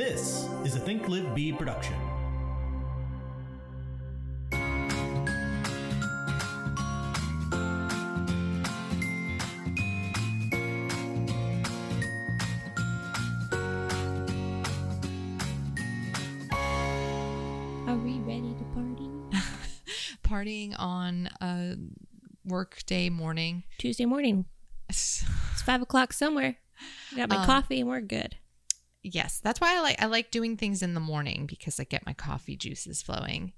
This is a Think Live Be production. Are we ready to party? partying on a work day morning. Tuesday morning. It's five o'clock somewhere. I got my Um, coffee and we're good. Yes, that's why I like I like doing things in the morning because I get my coffee juices flowing.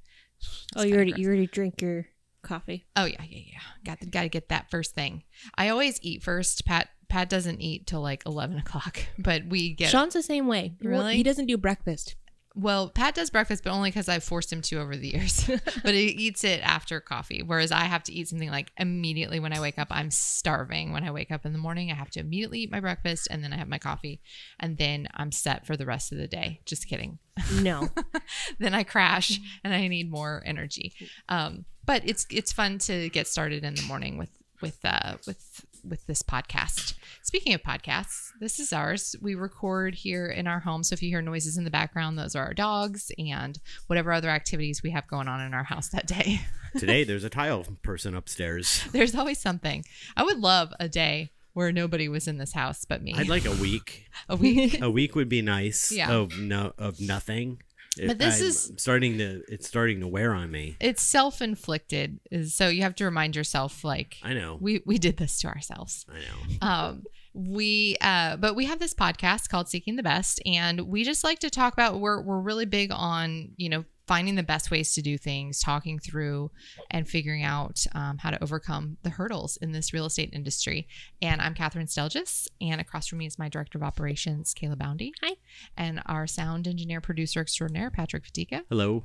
Oh, you already you already drink your coffee. Oh yeah, yeah, yeah. Got to, got to get that first thing. I always eat first. Pat Pat doesn't eat till like eleven o'clock, but we get Sean's the same way. Really? He doesn't do breakfast. Well. Pat does breakfast, but only because I've forced him to over the years. but he eats it after coffee, whereas I have to eat something like immediately when I wake up. I'm starving when I wake up in the morning. I have to immediately eat my breakfast, and then I have my coffee, and then I'm set for the rest of the day. Just kidding. No. then I crash and I need more energy. Um, but it's it's fun to get started in the morning with with uh, with with this podcast. Speaking of podcasts, this is ours. We record here in our home, so if you hear noises in the background, those are our dogs and whatever other activities we have going on in our house that day. Today there's a tile person upstairs. There's always something. I would love a day where nobody was in this house but me. I'd like a week. a week. A week would be nice. Yeah. Of no of nothing. But this I'm is- starting to it's starting to wear on me. it's self-inflicted, so you have to remind yourself like I know. we we did this to ourselves. I know. um we uh but we have this podcast called seeking the best and we just like to talk about we're we're really big on you know finding the best ways to do things talking through and figuring out um, how to overcome the hurdles in this real estate industry. And i'm catherine stelgis and across from me is my director of operations kayla boundy. Hi. and our sound engineer producer extraordinaire patrick fatika Hello.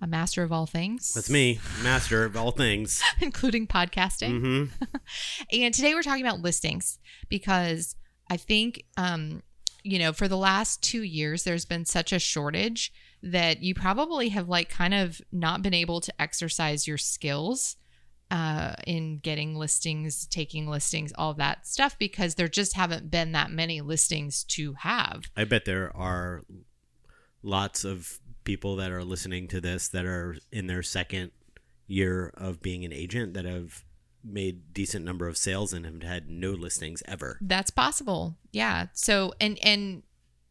a master of all things. That's me, master of all things. including podcasting. Hmm and today we're talking about listings because I think, um, you know, for the last two years, there's been such a shortage that you probably have like kind of not been able to exercise your skills uh, in getting listings, taking listings, all that stuff because there just haven't been that many listings to have. I bet there are lots of people that are listening to this that are in their second year of being an agent that have made decent number of sales and have had no listings ever. That's possible. Yeah. So and and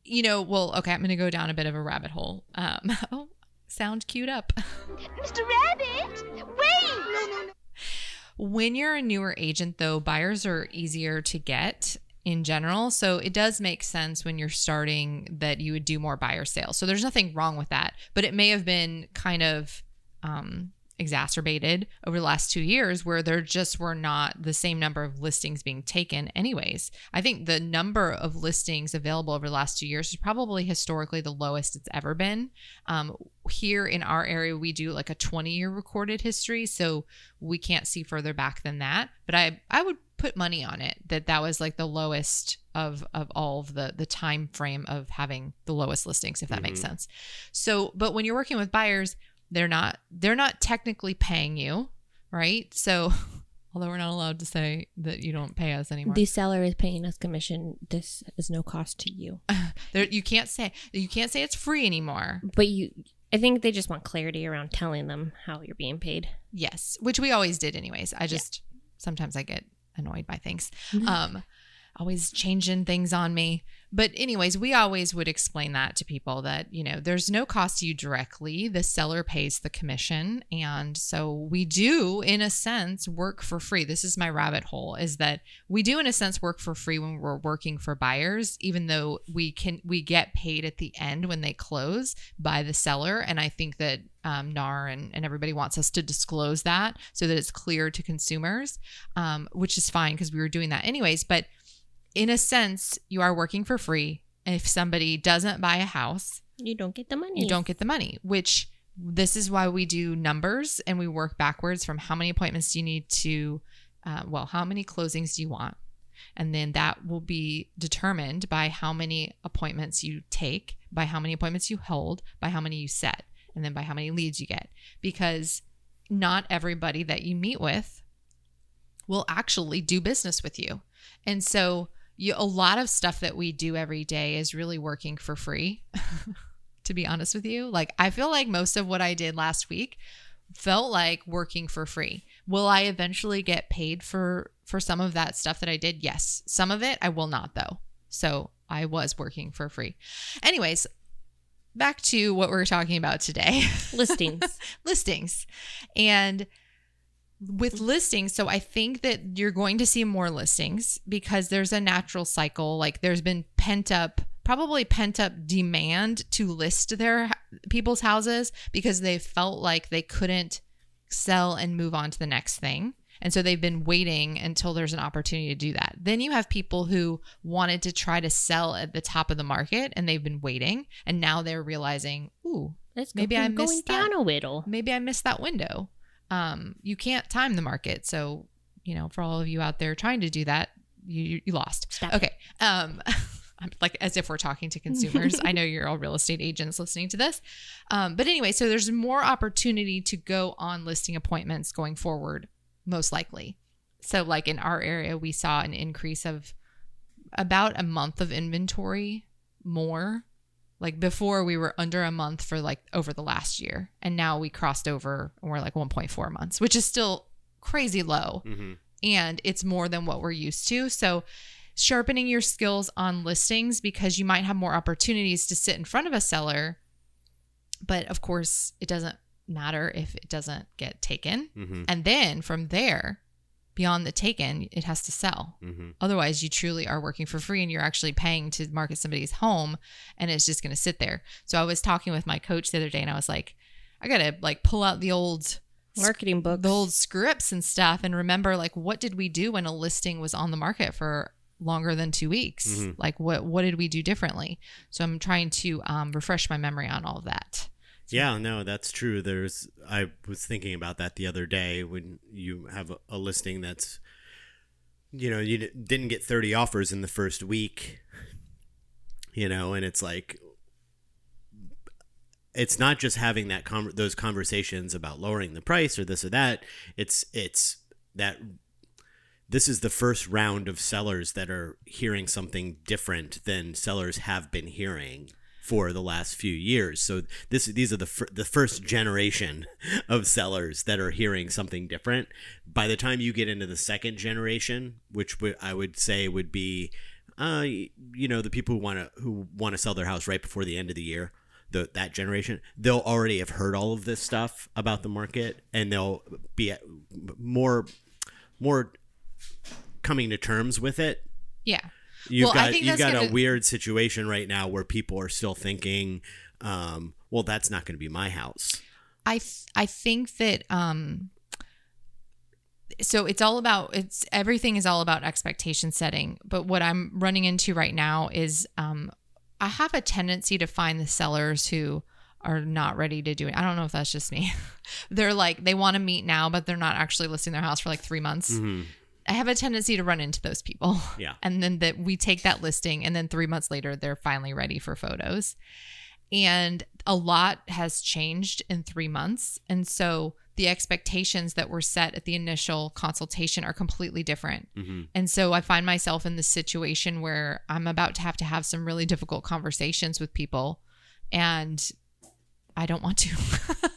you know, well, okay, I'm going to go down a bit of a rabbit hole. Um, oh, sound queued up. Mr. Rabbit! Wait! No, no, no. When you're a newer agent, though, buyers are easier to get in general. So it does make sense when you're starting that you would do more buyer sales. So there's nothing wrong with that. But it may have been kind of um, exacerbated over the last two years where there just were not the same number of listings being taken, anyways. I think the number of listings available over the last two years is probably historically the lowest it's ever been. Um, here in our area, we do like a 20 year recorded history. So we can't see further back than that. But I, I would put money on it that that was like the lowest of of all of the the time frame of having the lowest listings if that makes Mhm. sense so but when you're working with buyers they're not they're not technically paying you right? So although we're not allowed to say that you don't pay us anymore. The seller is paying us commission. This is no cost to you. there, you can't say you can't say it's free anymore. But you I think they just want clarity around telling them how you're being paid. yes which we always did anyways. I just sometimes i get annoyed by things. Um always changing things on me but anyways we always would explain that to people that you know there's no cost to you directly. The seller pays the commission. And so we do in a sense work for free. This is my rabbit hole is that we do in a sense work for free when we're working for buyers even though we can we get paid at the end when they close by the seller. And i think that um, nar and, and everybody wants us to disclose that so that it's clear to consumers um, which is fine because we were doing that anyways. But in a sense, you are working for free. And if somebody doesn't buy a house, You don't get the money. you don't get the money, which this is why we do numbers and we work backwards from how many appointments do you need to, uh, well, how many closings do you want? And then that will be determined by how many appointments you take, by how many appointments you hold, by how many you set, and then by how many leads you get. Because not everybody that you meet with will actually do business with you. And so you, a lot of stuff that we do every day is really working for free. to be honest with you, like I feel like most of what I did last week felt like working for free. Will I eventually get paid for for some of that stuff that I did? Yes. Some of it I will not though. So I was working for free. Anyways, back to what we're talking about today. Listings. listings. And with listings, so I think that you're going to see more listings because there's a natural cycle. Like there's been pent up, probably pent up demand to list their people's houses because they felt like they couldn't sell and move on to the next thing. And so they've been waiting until there's an opportunity to do that. Then you have people who wanted to try to sell at the top of the market and they've been waiting. And now they're realizing, ooh, Let's Maybe I from going missed that. down a little. maybe I missed that window. Um, you can't time the market. So, you know, for all of you out there trying to do that, you, you, lost. Stop. Okay. Um, I'm like as if we're talking to consumers. I know you're all real estate agents listening to this. Um, but anyway, so there's more opportunity to go on listing appointments going forward, most likely. So, like in our area, we saw an increase of about a month of inventory more. Like before, we were under a month for like over the last year, and now we crossed over and we're like 1.4 months, which is still crazy low hmm and it's more than what we're used to. So, sharpening your skills on listings because you might have more opportunities to sit in front of a seller. But of course, it doesn't matter if it doesn't get taken. hmm And then from there, beyond the taken, it has to sell. hmm Otherwise, you truly are working for free and you're actually paying to market somebody's home and it's just going to sit there. So I was talking with my coach the other day and I was like, I got to like pull out the old Marketing books. the old scripts and stuff and remember like what did we do when a listing was on the market for longer than two weeks Mhm. like what what did we do differently so i'm trying to um, refresh my memory on all of that Yeah, no, that's true. There's I was thinking about that the other day when you have a, a listing that's you know, you d- didn't get 30 offers in the first week. You know, and it's like it's not just having that con- those conversations about lowering the price or this or that. It's it's that this is the first round of sellers that are hearing something different than sellers have been hearing for the last few years. So this these are the the first generation of sellers that are hearing something different. By the time you get into the second generation, which would I would say would be uh you know the people who want to who want to sell their house right before the end of the year the that generation they'll already have heard all of this stuff about the market and they'll be more more coming to terms with it yeah you've Well, I got think you've got a gonna- weird situation right now where people are still thinking um well that's not going to be my house I th- I think that um so it's all about it's everything is all about expectation setting. But what I'm running into right now is um I have a tendency to find the sellers who are not ready to do it. I don't know if that's just me. they're like they want to meet now, but they're not actually listing their house for like three months. Mhm. I have a tendency to run into those people. Yeah. And then that we take that listing and then 3 months later they're finally ready for photos. And a lot has changed in 3 months. And so the expectations that were set at the initial consultation are completely different. Mhm. And so I find myself in this situation where I'm about to have to have some really difficult conversations with people and I don't want to.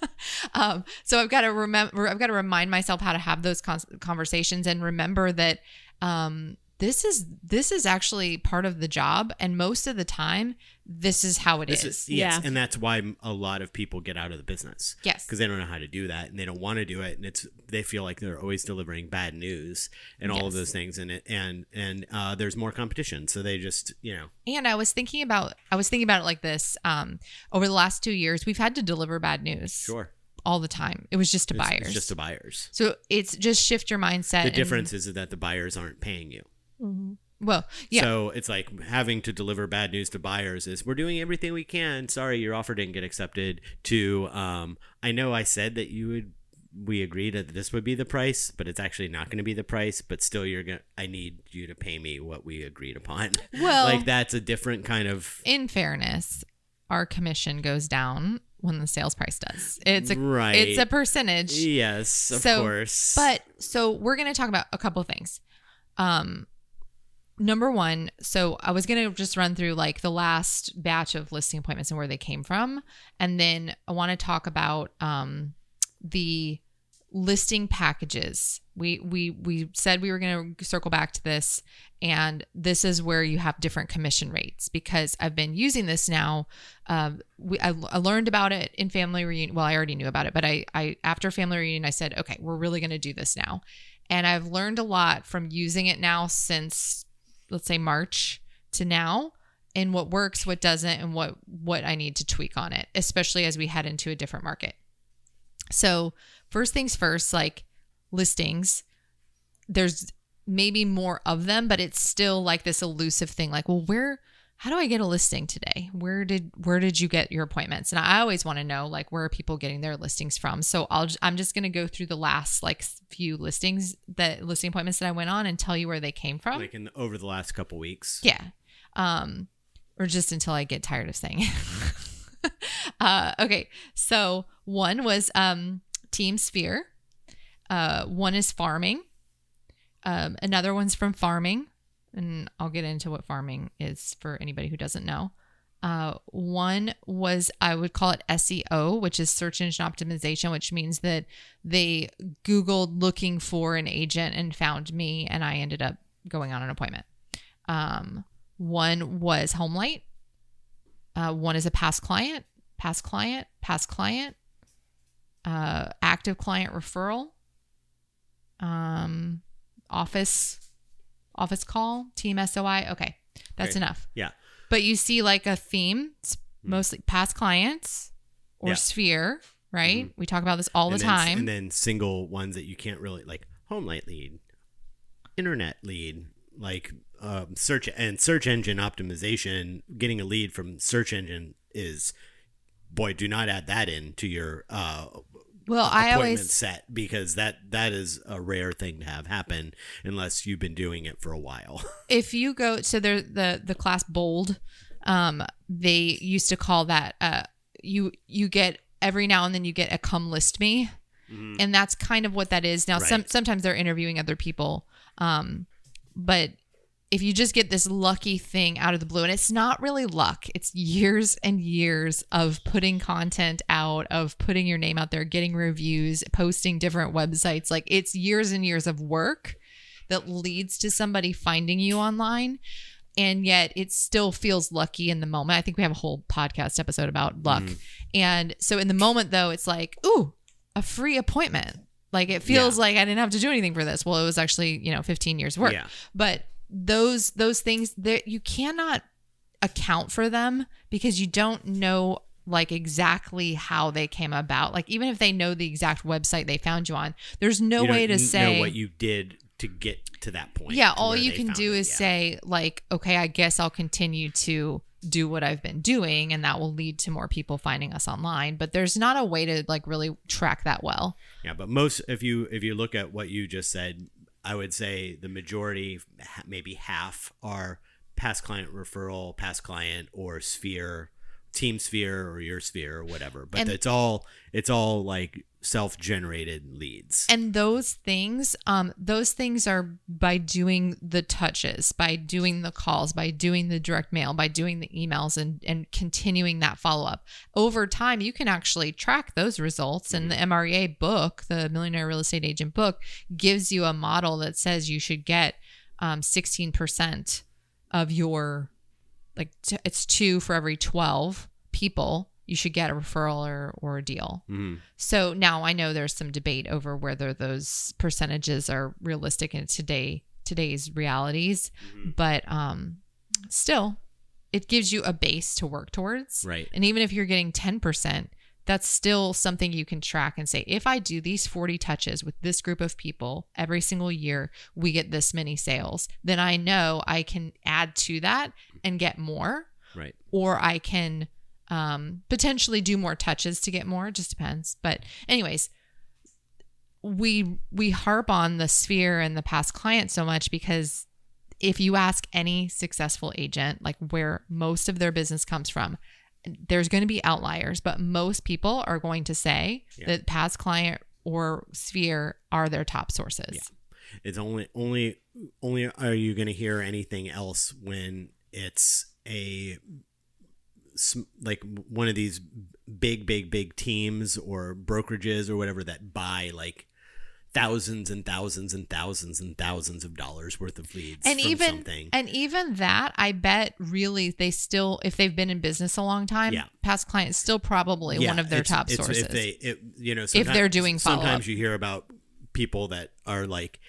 um, so I've got to remember, I've got to remind myself how to have those con- conversations and remember that um, this is this is actually part of the job, and most of the time, this is how it This is. is- yes, Yeah. and that's why a lot of people get out of the business Yes. because they don't know how to do that and they don't want to do it and it's they feel like they're always delivering bad news and all of those things and it and and uh, there's more competition so they just you know And I was thinking about I was thinking about it like this. Um, over the last two years, we've had to deliver bad news sure all the time. It was just to It's- buyers. it's just to buyers so it's just shift your mindset. the and- difference is that the buyers aren't paying you well, yeah, So it's like having to deliver bad news to buyers is we're doing everything we can. Sorry, your offer didn't get accepted. To um, I know I said that you would. We agreed that this would be the price, but it's actually not going to be the price. But still, you're gonna. I need you to pay me what we agreed upon. Well- like that's a different kind of in fairness, our commission goes down when the sales price does. It's a Right. it's a percentage. yes, of So, course. But so we're going to talk about a couple of things. Um number one, so I was going to just run through like the last batch of listing appointments and where they came from. And then I want to talk about um, the listing packages. We we we said we were going to circle back to this and this is where you have different commission rates because I've been using this now. Um, we I, I learned about it in family reunion. Well, I already knew about it, but I I after family reunion I said, "Okay, we're really going to do this now." And I've learned a lot from using it now since let's say March to now and what works, what doesn't and what what I need to tweak on it, especially as we head into a different market. So, first things first, like listings, there's maybe more of them, but it's still like this elusive thing like, well, where how do I get a listing today? Where did where did you get your appointments? And I always want to know like where are people getting their listings from? So I'll I'm just going to go through the last like few listings that listing appointments that I went on and tell you where they came from. Like in over the last couple weeks. Yeah. Um, or just until I get tired of saying it. uh, okay. So one was um, Team Sphere. Uh, one is farming. Um, another one's from farming. And I'll get into what farming is for anybody who doesn't know. Uh, one was I would call it SEO, which is search engine optimization, which means that they Googled looking for an agent and found me, and I ended up going on an appointment. Um, one was Homelight. Uh, one is a past client, past client, past client, uh, active client referral, um, office, office call, team SOI. Okay, that's Okay. enough. Yeah. But you see like a theme, it's mostly past clients or Hmm. Yeah. sphere, right? We talk about this all the then, time. And then single ones that you can't really like Homelight lead, internet lead, like um, search and search engine optimization. Getting a lead from search engine is, boy, do not add that in to your uh, well, I appointment always set because that that is a rare thing to have happen unless you've been doing it for a while. if you go so there the the class bold um they used to call that uh you you get every now and then you get a come list me. And that's kind of what that is. Now some sometimes they're interviewing other people um but if you just get this lucky thing out of the blue and it's not really luck it's years and years of putting content out of putting your name out there getting reviews posting different websites like it's years and years of work that leads to somebody finding you online and yet it still feels lucky in the moment. I think we have a whole podcast episode about luck. Mm-hmm. And so in the moment though it's like ooh a free appointment. Like it feels Yeah. like i didn't have to do anything for this. Well it was actually you know 15 years work. Yeah. but those those things that you cannot account for them because you don't know like exactly how they came about like even if they know the exact website they found you on there's no way to say know what you did to get to that point. yeah all you can do it, is yeah. say like okay i guess i'll continue to do what i've been doing and that will lead to more people finding us online but there's not a way to like really track that well Yeah, but most if you if you look at what you just said, I would say the majority, maybe half, are past client referral, past client, or sphere, team sphere, or your sphere, or whatever. But And- it's all it's all like self generated leads. and those things um those things are by doing the touches by doing the calls by doing the direct mail by doing the emails and and continuing that follow-up over time you can actually track those results and the mrea book the millionaire real estate agent book gives you a model that says you should get um 16% of your like t- it's two for every 12 people you should get a referral or, or a deal Mhm. so now I know there's some debate over whether those percentages are realistic in today today's realities, but um, still, it gives you a base to work towards. Right. And even if you're getting 10%, that's still something you can track and say, if I do these 40 touches with this group of people every single year, we get this many sales, then I know I can add to that and get more Right. or I can um, potentially do more touches to get more. It just depends. But anyways, we we harp on the sphere and the past client so much because if you ask any successful agent like where most of their business comes from there's going to be outliers but most people are going to say Yeah. that past client or sphere are their top sources yeah. It's only only only are you going to hear anything else when it's a like one of these big big big teams or brokerages or whatever that buy like thousands and thousands and thousands and thousands of dollars worth of leads and even something. and even that i bet really they still if they've been in business a long time Yeah. past clients still probably Yeah, one of their it's- top it's sources If they, it, you know, If they're doing. Sometimes you hear about people that are like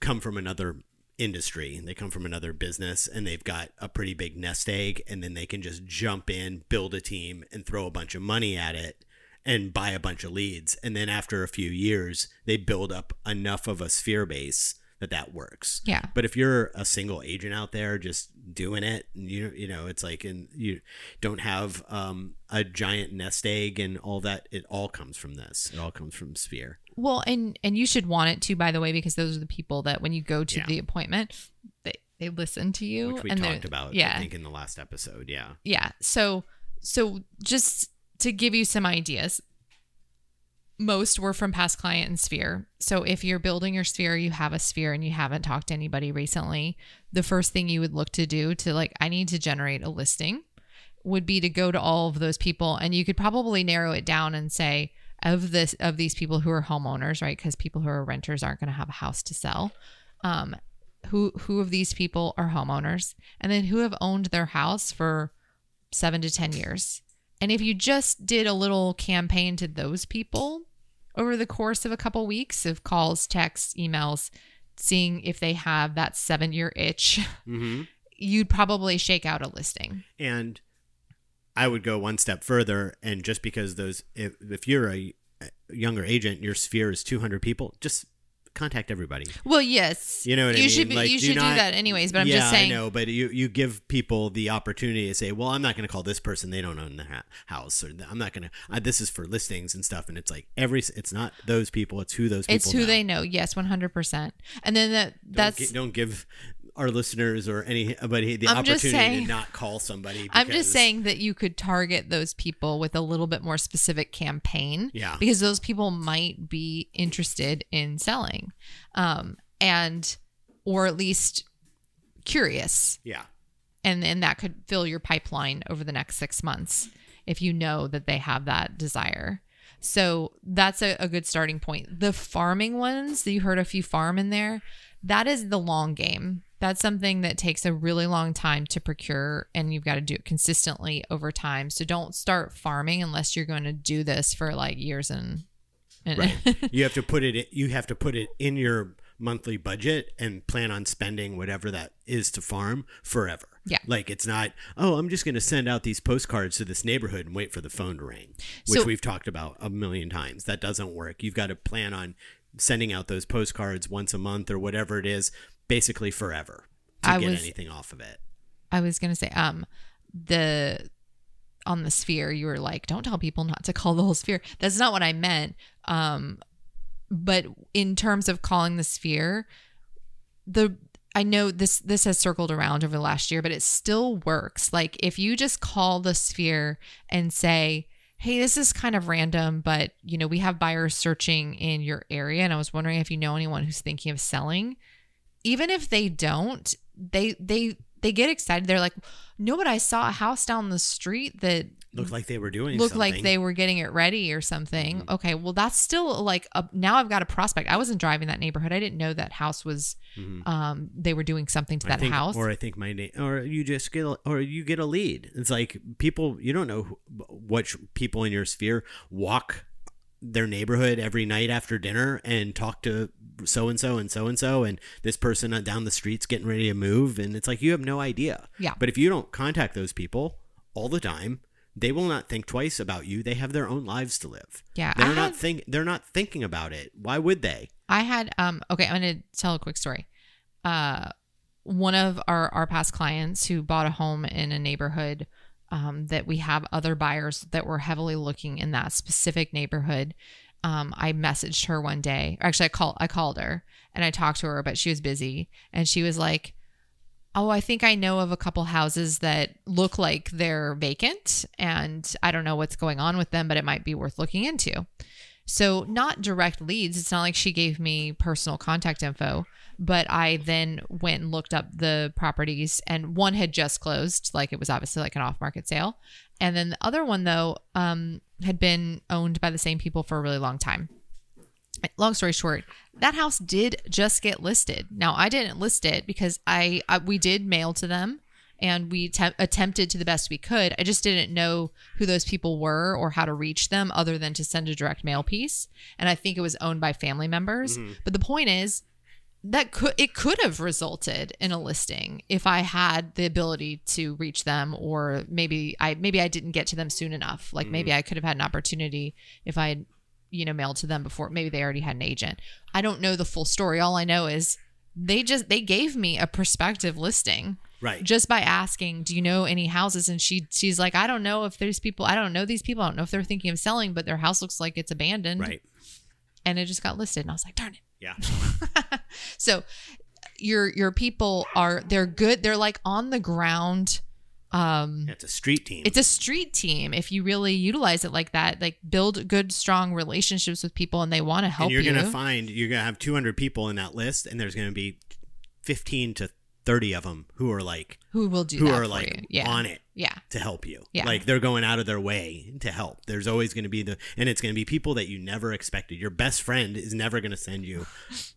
come from another industry they come from another business and they've got a pretty big nest egg and then they can just jump in, build a team, and throw a bunch of money at it and buy a bunch of leads. And then after a few years, they build up enough of a sphere base that that works. Yeah. But if you're a single agent out there just doing it, you you know, it's like and you don't have um, a giant nest egg and all that. It all comes from this. It all comes from Sphere. Well and and you should want it to by the way because those are the people that when you go to Yeah. the appointment they they listen to you which we and talked about. yeah I think in the last episode. Yeah. yeah so so just to give you some ideas most were from past client and sphere so if you're building your sphere you have a sphere and you haven't talked to anybody recently the first thing you would look to do to like i need to generate a listing would be to go to all of those people and you could probably narrow it down and say of this of these people who are homeowners right because people who are renters aren't going to have a house to sell um who who of these people are homeowners and then who have owned their house for seven to 10 years. And if you just did a little campaign to those people over the course of a couple weeks of calls, texts, emails, seeing if they have that seven year itch, Mm-hmm. you'd probably shake out a listing. And I would go one step further, and just because those, if, if you're a, younger agent, your sphere is 200 people, just contact everybody. Well, yes. You know what I you mean? Should be, Like, you do should do that anyways, but I'm yeah, just saying. I know, but you you give people the opportunity to say, "Well, I'm not going to call this person; they don't own the ha- house," or "I'm not going to. This is for listings and stuff." And it's like every, it's not those people; it's who those people. It's who know. they know. Yes, 100%. And then that Don't that's gi- don't give our listeners or anybody the I'm opportunity saying- to not call somebody. I'm just saying that you could target those people with a little bit more specific campaign. Yeah. Because those people might be interested in selling. Um, and or at least curious. Yeah, And and that could fill your pipeline over the next six months if you know that they have that desire. So that's a, a good starting point. The farming ones that you heard a few farm in there, that is the long game. That's something that takes a really long time to procure and you've got to do it consistently over time. So don't start farming unless you're going to do this for like years and, and right. you have to put it. in- You have to put it in your monthly budget and plan on spending whatever that is to farm forever. Yeah. Like it's not, oh, I'm just going to send out these postcards to this neighborhood and wait for the phone to ring, which So- we've talked about a million times. That doesn't work. You've got to plan on sending out those postcards once a month or whatever it is, basically forever to I get was- anything off of it. I was gonna say, um, the on the sphere, you were like, don't tell people not to call the whole sphere. That's not what I meant. Um, but in terms of calling the sphere, the I know this this has circled around over the last year, but it still works. Like if you just call the sphere and say, "Hey, this is kind of random, but you know, we have buyers searching in your area and I was wondering if you know anyone who's thinking of selling." Even if they don't, they they they get excited. They're like, "No, but I saw a house down the street that Looked like they were doing something. looked like they were getting it ready or something. Mhm. Okay, well that's still like a, now I've got a prospect. I wasn't driving that neighborhood. I didn't know that house was Mhm. um they were doing something to that think- house. or I think my name, or you just get, a, or you get a lead. It's like people you don't know who, which people in your sphere walk their neighborhood every night after dinner and talk to so and so and so and so, and this person down the street's getting ready to move, and it's like you have no idea. Yeah. But if you don't contact those people all the time. They will not think twice about you. They have their own lives to live. Yeah, they're not think. They're not thinking about it. Why would they? I had um okay, I'm gonna tell a quick story. Uh one of our our past clients who bought a home in a neighborhood um, that we have other buyers that were heavily looking in that specific neighborhood. Um, I messaged her one day. Actually, I called I called her and I talked to her, but she was busy, and she was like, "Oh, I think I know of a couple houses that look like they're vacant, and I don't know what's going on with them, but it might be worth looking into." So, not direct leads. It's not like she gave me personal contact info, but I then went and looked up the properties, and one had just closed, like it was obviously like an off market sale. And then the other one, though, um, had been owned by the same people for a really long time. Long story short, that house did just get listed. Now, I didn't list it because I, I we did mail to them and we te- attempted to the best we could. I just didn't know who those people were or how to reach them other than to send a direct mail piece. And I think it was owned by family members. Mm-hmm. But the point is that could it could have resulted in a listing if I had the ability to reach them or maybe I maybe I didn't get to them soon enough. Like maybe mm-hmm. I could have had an opportunity if I had you know mailed to them before maybe they already had an agent. I don't know the full story. All I know is they just they gave me a prospective listing Right. just by asking, "Do you know any houses?" And she she's like, "I don't know if there's people. I don't know these people. I don't know if they're thinking of selling, but their house looks like it's abandoned." right. And it just got listed, and I was like, "Darn it!" Yeah. So your your people are they're good. They're like on the ground. Um, It's a street team. it's a street team if you really utilize it like that. Like build good, strong relationships with people, and they want to help you. and you're you. gonna find you're gonna have 200 people in that list, and there's gonna be 15 to 30 of them who are like who will do who are like. Yeah. on it Yeah. to help you. Yeah. Like they're going out of their way to help. There's always going to be the, and it's going to be people that you never expected. Your best friend is never going to send you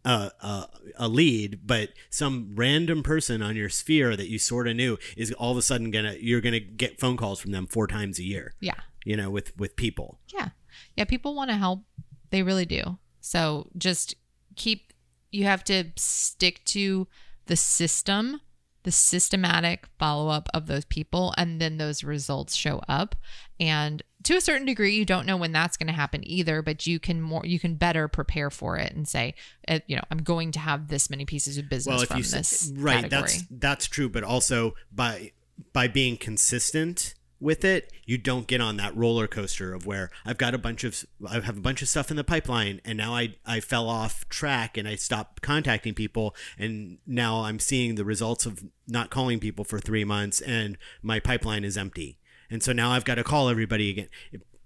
a, a, a lead, but some random person on your sphere that you sort of knew is all of a sudden going to, you're going to get phone calls from them four times a year, Yeah. you know, with, with people. Yeah. Yeah. People want to help. They really do. So just keep, you have to stick to the system, the systematic follow up of those people, and then those results show up. And to a certain degree, you don't know when that's going to happen either, but you can more, you can better prepare for it and say, uh, you know, I'm going to have this many pieces of business well if from this say, right category. that's that's true but also by by being consistent with it you don't get on that roller coaster of where i've got a bunch of i have a bunch of stuff in the pipeline and now i i fell off track and i stopped contacting people and now i'm seeing the results of not calling people for three months and my pipeline is empty. And so now i've got to call everybody again.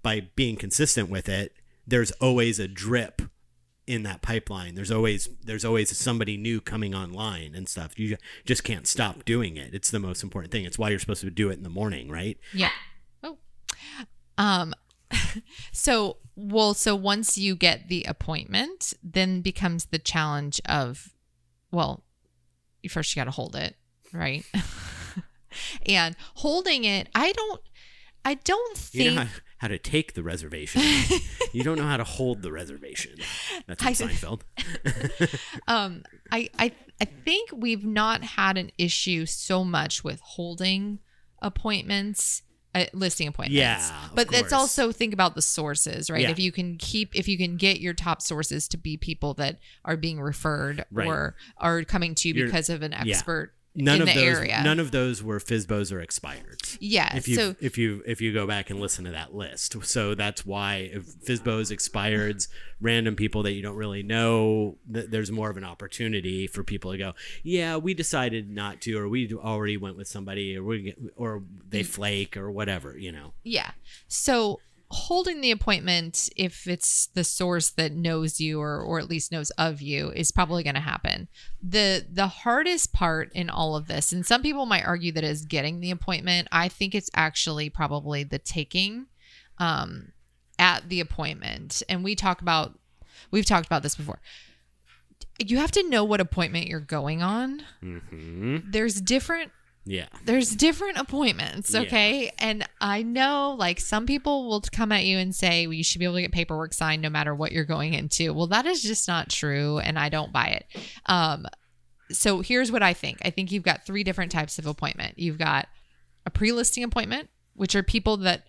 By being consistent with it there's always a drip in that pipeline there's always there's always somebody new coming online and stuff you just can't stop doing it it's the most important thing it's why you're supposed to do it in the morning right Yeah. Oh. Um so well so once you get the appointment, then becomes the challenge of well, first you got to hold it, right? and holding it, I don't I don't you think how, to take the reservation. You don't know how to hold the reservation. That's from I- seinfeld. Um I, I i think we've not had an issue so much with holding appointments uh, listing appointments. Yeah, but that's course. also think about the sources right? Yeah. if you can keep if you can get your top sources to be people that are being referred Right. or are coming to you You're- because of an expert none of those area none of those were fizbos or expired. yeah if you so if you if you go back and listen to that list so that's why if fizbos expireds random people that you don't really know th- there's more of an opportunity for people to go yeah we decided not to or we already went with somebody or we or they mm. flake or whatever you know Yeah. So holding the appointment, if it's the source that knows you or, or at least knows of you, is probably going to happen. The the hardest part in all of this, and some people might argue that is getting the appointment. I think it's actually probably the taking um, at the appointment. And we talk about we've talked about this before. You have to know what appointment you're going on. hmm There's different yeah. There's different appointments Yeah. okay? And i know like some people will come at you and say well, you should be able to get paperwork signed no matter what you're going into. Well that is just not true and i don't buy it. Um so here's what i think. I think you've got three different types of appointment. You've got a pre-listing appointment which are people that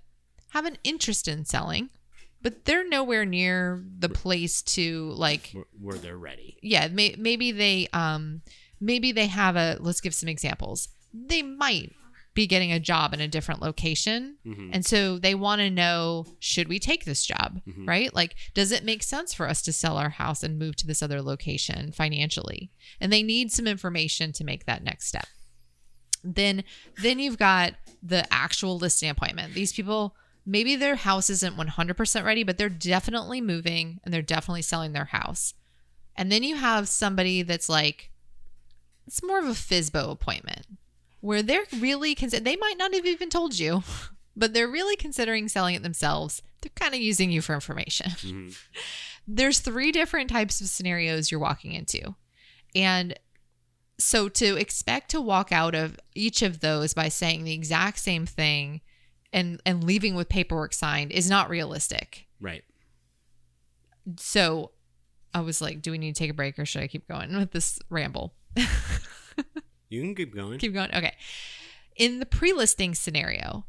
have an interest in selling but they're nowhere near the place to like where, where they're ready. Yeah may, maybe they um maybe they have a let's give some examples they might be getting a job in a different location Mhm. and so they want to know should we take this job Mhm. right like does it make sense for us to sell our house and move to this other location financially and they need some information to make that next step then then you've got the actual listing appointment these people maybe their house isn't 100% ready, but they're definitely moving and they're definitely selling their house. And then you have somebody that's like, it's more of a FISBO appointment where they're really, consider- they might not have even told you, but they're really considering selling it themselves. They're kind of using you for information. Mhm. There's three different types of scenarios you're walking into. And so to expect to walk out of each of those by saying the exact same thing and and leaving with paperwork signed is not realistic. Right. So I was like, do we need to take a break or should I keep going with this ramble? You can keep going. keep going. Okay. In the pre-listing scenario,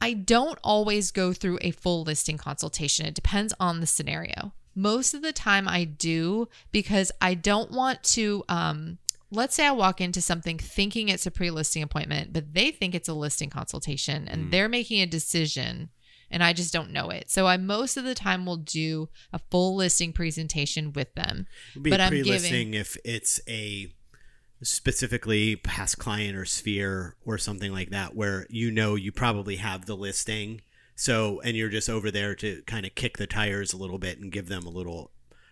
I don't always go through a full listing consultation. It depends on the scenario. Most of the time I do because I don't want to um let's say I walk into something thinking it's a pre-listing appointment, but they think it's a listing consultation and Mm. they're making a decision and I just don't know it. So I most of the time will do a full listing presentation with them. It'd be but I'm pre-listing if it's a specifically past client or sphere or something like that where you know you probably have the listing so and you're just over there to kind of kick the tires a little bit and give them a little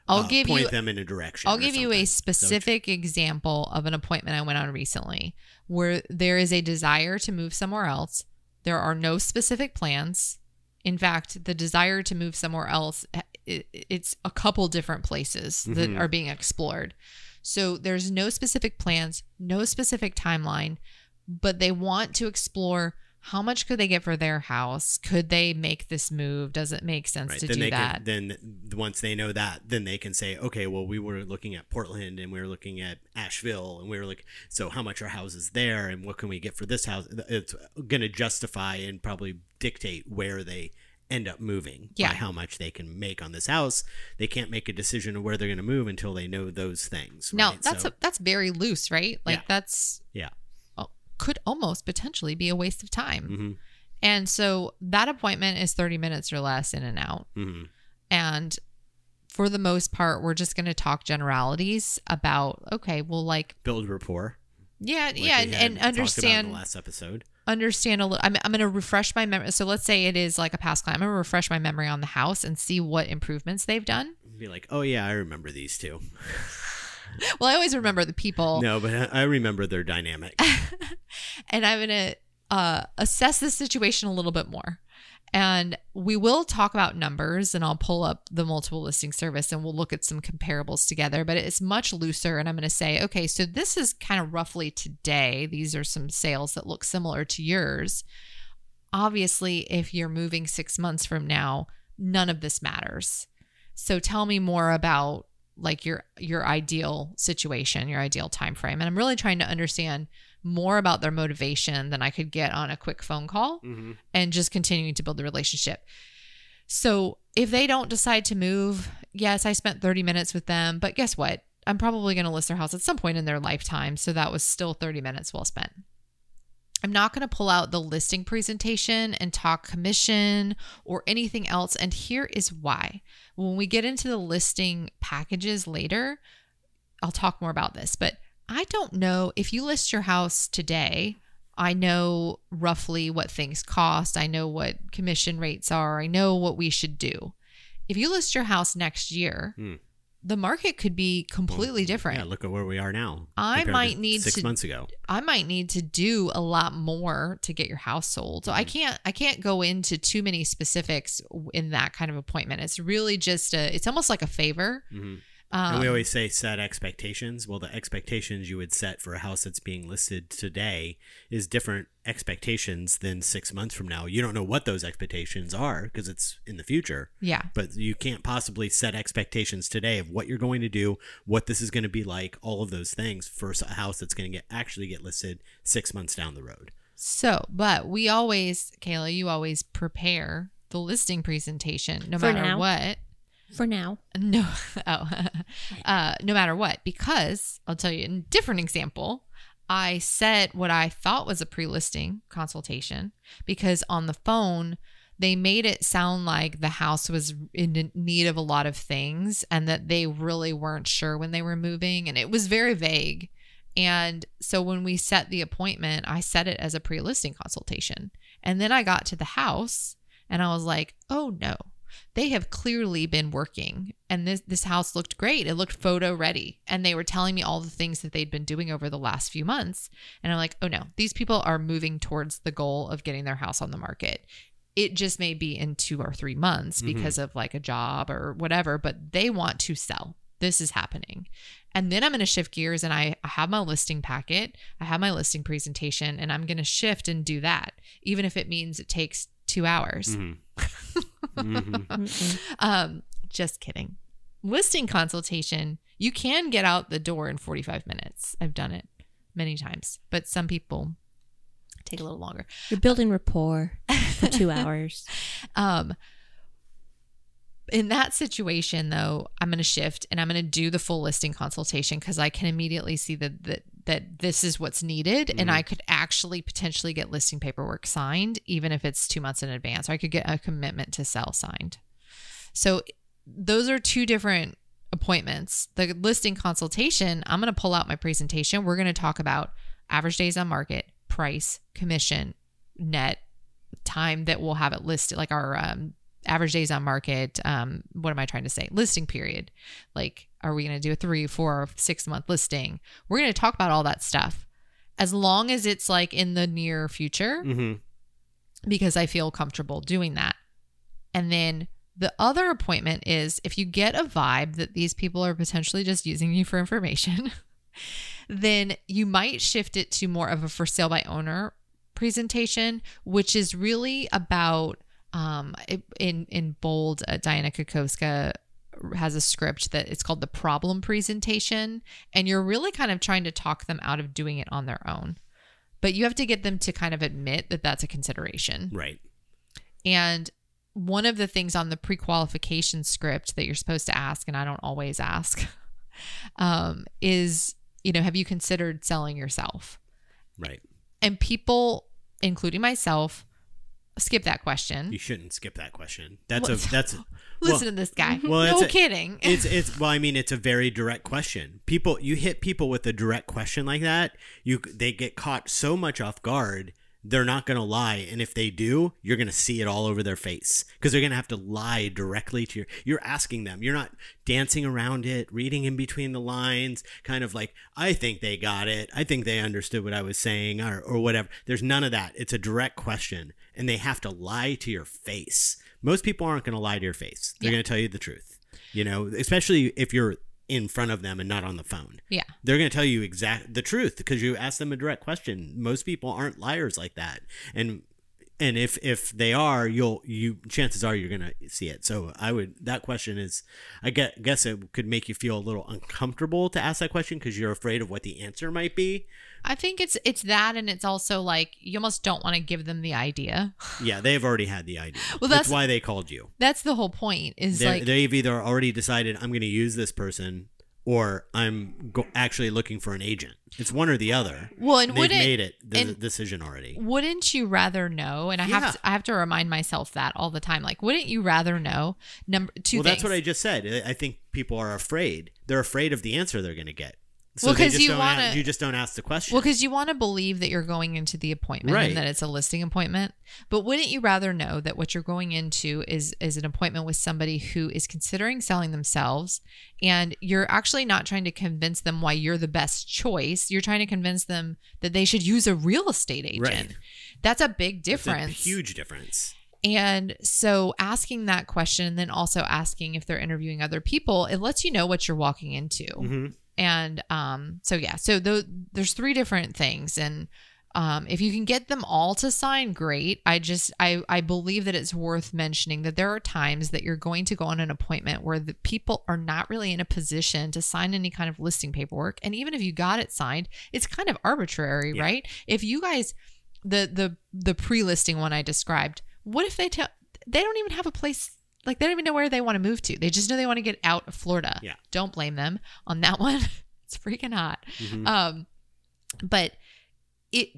I'll uh, give point you them in a direction I'll give you a something. So- specific example of an appointment I went on recently where there is a desire to move somewhere else. There are no specific plans. In fact, the desire to move somewhere else i- it's a couple different places that Mhm. are being explored. So there's no specific plans, no specific timeline, but they want to explore how much could they get for their house? Could they make this move? Does it make sense Right. to then do that? Can, then once they know that, then they can say, okay, well, we were looking at Portland and we were looking at Asheville and we were like, so how much are houses there and what can we get for this house? It's going to justify and probably dictate where they end up moving Yeah. by how much they can make on this house. They can't make a decision of where they're going to move until they know those things. Now right? that's So- a, that's very loose, right? Like Yeah. that's yeah. could almost potentially be a waste of time. hmm And so that appointment is 30 minutes or less in and out. hmm And for the most part, we're just going to talk generalities about okay, well like Build rapport. yeah, like yeah, and, and talked about in understand the last episode. Understand a little. I'm, I'm going to refresh my memory. So let's say it is like a past client. I'm going to refresh my memory on the house and see what improvements they've done. Be like, oh yeah, I remember these two. Well, I always remember the people. No, but I I remember their dynamic. and I'm going to uh, assess the situation a little bit more. And we will talk about numbers, and I'll pull up the multiple listing service and we'll look at some comparables together. But it's much looser. And I'm going to say, okay, so this is kind of roughly today. These are some sales that look similar to yours. Obviously, if you're moving six months from now, none of this matters. So tell me more about like your your ideal situation, your ideal time frame. And I'm really trying to understand more about their motivation than I could get on a quick phone call hmm and just continuing to build the relationship. So if they don't decide to move, yes, I spent 30 minutes with them, but guess what? I'm probably going to list their house at some point in their lifetime. So that was still 30 minutes well spent. I'm not going to pull out the listing presentation and talk commission or anything else. And here is why. When we get into the listing packages later, I'll talk more about this, but I don't know if you list your house today. I know roughly what things cost. I know what commission rates are. I know what we should do. If you list your house next year, Hmm. the market could be completely different. Yeah, look at where we are now. I compared to might need six to- months ago. I might need to do a lot more to get your house sold. So I can't I can't go into too many specifics in that kind of appointment. It's really just a it's almost like a favor. Mhm. Um, and we always say set expectations. Well, the expectations you would set for a house that's being listed today is different expectations than six months from now. You don't know what those expectations are because it's in the future. yeah. But you can't possibly set expectations today of what you're going to do, what this is going to be like, all of those things for a house that's going to get actually get listed six months down the road. So, but we always, Kayla, you always prepare the listing presentation no For matter now. what. For now. No, oh, uh, no matter what, because I'll tell you a different example. I set what I thought was a pre listing consultation because on the phone, they made it sound like the house was in need of a lot of things and that they really weren't sure when they were moving. And it was very vague. And so when we set the appointment, I set it as a pre listing consultation. And then I got to the house And I was like, oh no, they have clearly been working. And this, this house looked great. It looked photo ready. And they were telling me all the things that they'd been doing over the last few months. And I'm like, oh no, these people are moving towards the goal of getting their house on the market. It just may be in two or three months Mhm. because of like a job or whatever, but they want to sell. This is happening. And then I'm going to shift gears and I, I have my listing packet, I have my listing presentation, and I'm going to shift and do that, even if it means it takes two hours. Mhm. Mhm. Mm-mm. Um, just kidding. Listing consultation, you can get out the door in 45 minutes. I've done it many times, but some people take a little longer. You're building rapport for two hours. Um, in that situation, though, I'm going to shift and I'm going to do the full listing consultation because I can immediately see that that that this is what's needed, and I could actually potentially get listing paperwork signed, even if it's two months in advance. Or I could get a commitment to sell signed. So those are two different appointments. The listing consultation, I'm going to pull out my presentation. We're going to talk about average days on market, price, commission, net, time that we'll have it listed, like our um, average days on market. Um, what am I trying to say? Listing period. Like, are we going to do a three, four, six month listing? We're going to talk about all that stuff as long as it's like in the near future Mhm. because I feel comfortable doing that. And then the other appointment is if you get a vibe that these people are potentially just using you for information, then you might shift it to more of a for sale by owner presentation, which is really about um, in in bold. Uh, Dianna Kokoszka has a script that it's called the problem presentation, and you're really kind of trying to talk them out of doing it on their own. But you have to get them to kind of admit that that's a consideration. Right. And one of the things on the pre qualification script that you're supposed to ask, and I don't always ask, um, is, you know, have you considered selling yourself? Right. And people, including myself, skip that question. You shouldn't skip that question. That's a that's Listen well, to this guy. well, no a- kidding. it's it's well i mean it's a very direct question people you hit people with a direct question like that you they get caught so much off guard they're not going to lie and if they do you're going to see it all over their face because they're going to have to lie directly to you. you're asking them you're not dancing around it reading in between the lines kind of like i think they got it i think they understood what i was saying or, or whatever there's none of that it's a direct question and they have to lie to your face most people aren't going to lie to your face they're Yeah. going to tell you the truth you know especially if you're in front of them and not on the phone. Yeah. they're going to tell you exact the truth because you ask them a direct question. Most people aren't liars like that. And and if if they are you'll you chances are you're going to see it. So i would that question is i get, guess it could make you feel a little uncomfortable to ask that question because you're afraid of what the answer might be I think it's it's that and it's also like you almost don't want to give them the idea. yeah they've already had the idea. Well, that's, that's- why they called you. That's the whole point is They're, like they've either already decided i'm going to use this person or i'm go- actually looking for an agent. It's one or the other. Well and they've made it the decision already. wouldn't you rather know and i Yeah. have to, i have to remind myself that all the time like wouldn't you rather know number two well things that's what i just said. I think people are afraid. They're afraid of the answer they're going to get so Well, because you wanna- you just don't ask the question well because you want to believe that you're going into the appointment Right. and that it's a listing appointment but wouldn't you rather know that what you're going into is is an appointment with somebody who is considering selling themselves and you're actually not trying to convince them why you're the best choice you're trying to convince them that they should use a real estate agent Right. that's a big difference. It's a huge difference And so asking that question and then also asking if they're interviewing other people, it lets you know what you're walking into. hmm And um, so yeah, so there's three different things, and um, if you can get them all to sign, great. I just I I believe that it's worth mentioning that there are times that you're going to go on an appointment where the people are not really in a position to sign any kind of listing paperwork, and even if you got it signed, it's kind of arbitrary, Yeah. right? If you guys the the the pre-listing one I described, what if they tell they don't even have a place like they don't even know where they want to move to. They just know they want to get out of Florida. Yeah. Don't blame them on that one. it's freaking hot. Mhm. Um, but it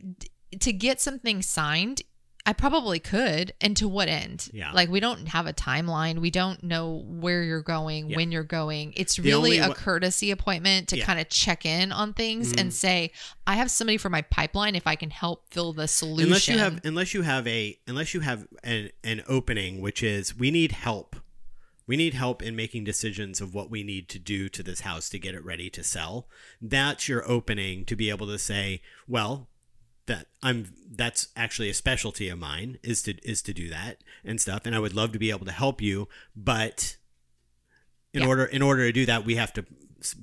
to get something signed, I probably could. And to what end? Yeah. Like we don't have a timeline. We don't know where you're going, Yeah. when you're going. It's The really a courtesy appointment to Yeah. kind of check in on things Mhm. and say, I have somebody for my pipeline if I can help fill the solution. unless you have unless you have a unless you have an, an opening which is we need help we need help in making decisions of what we need to do to this house to get it ready to sell that's your opening to be able to say well that i'm that's actually a specialty of mine is to is to do that and stuff and i would love to be able to help you but in Yeah. order in order to do that we have to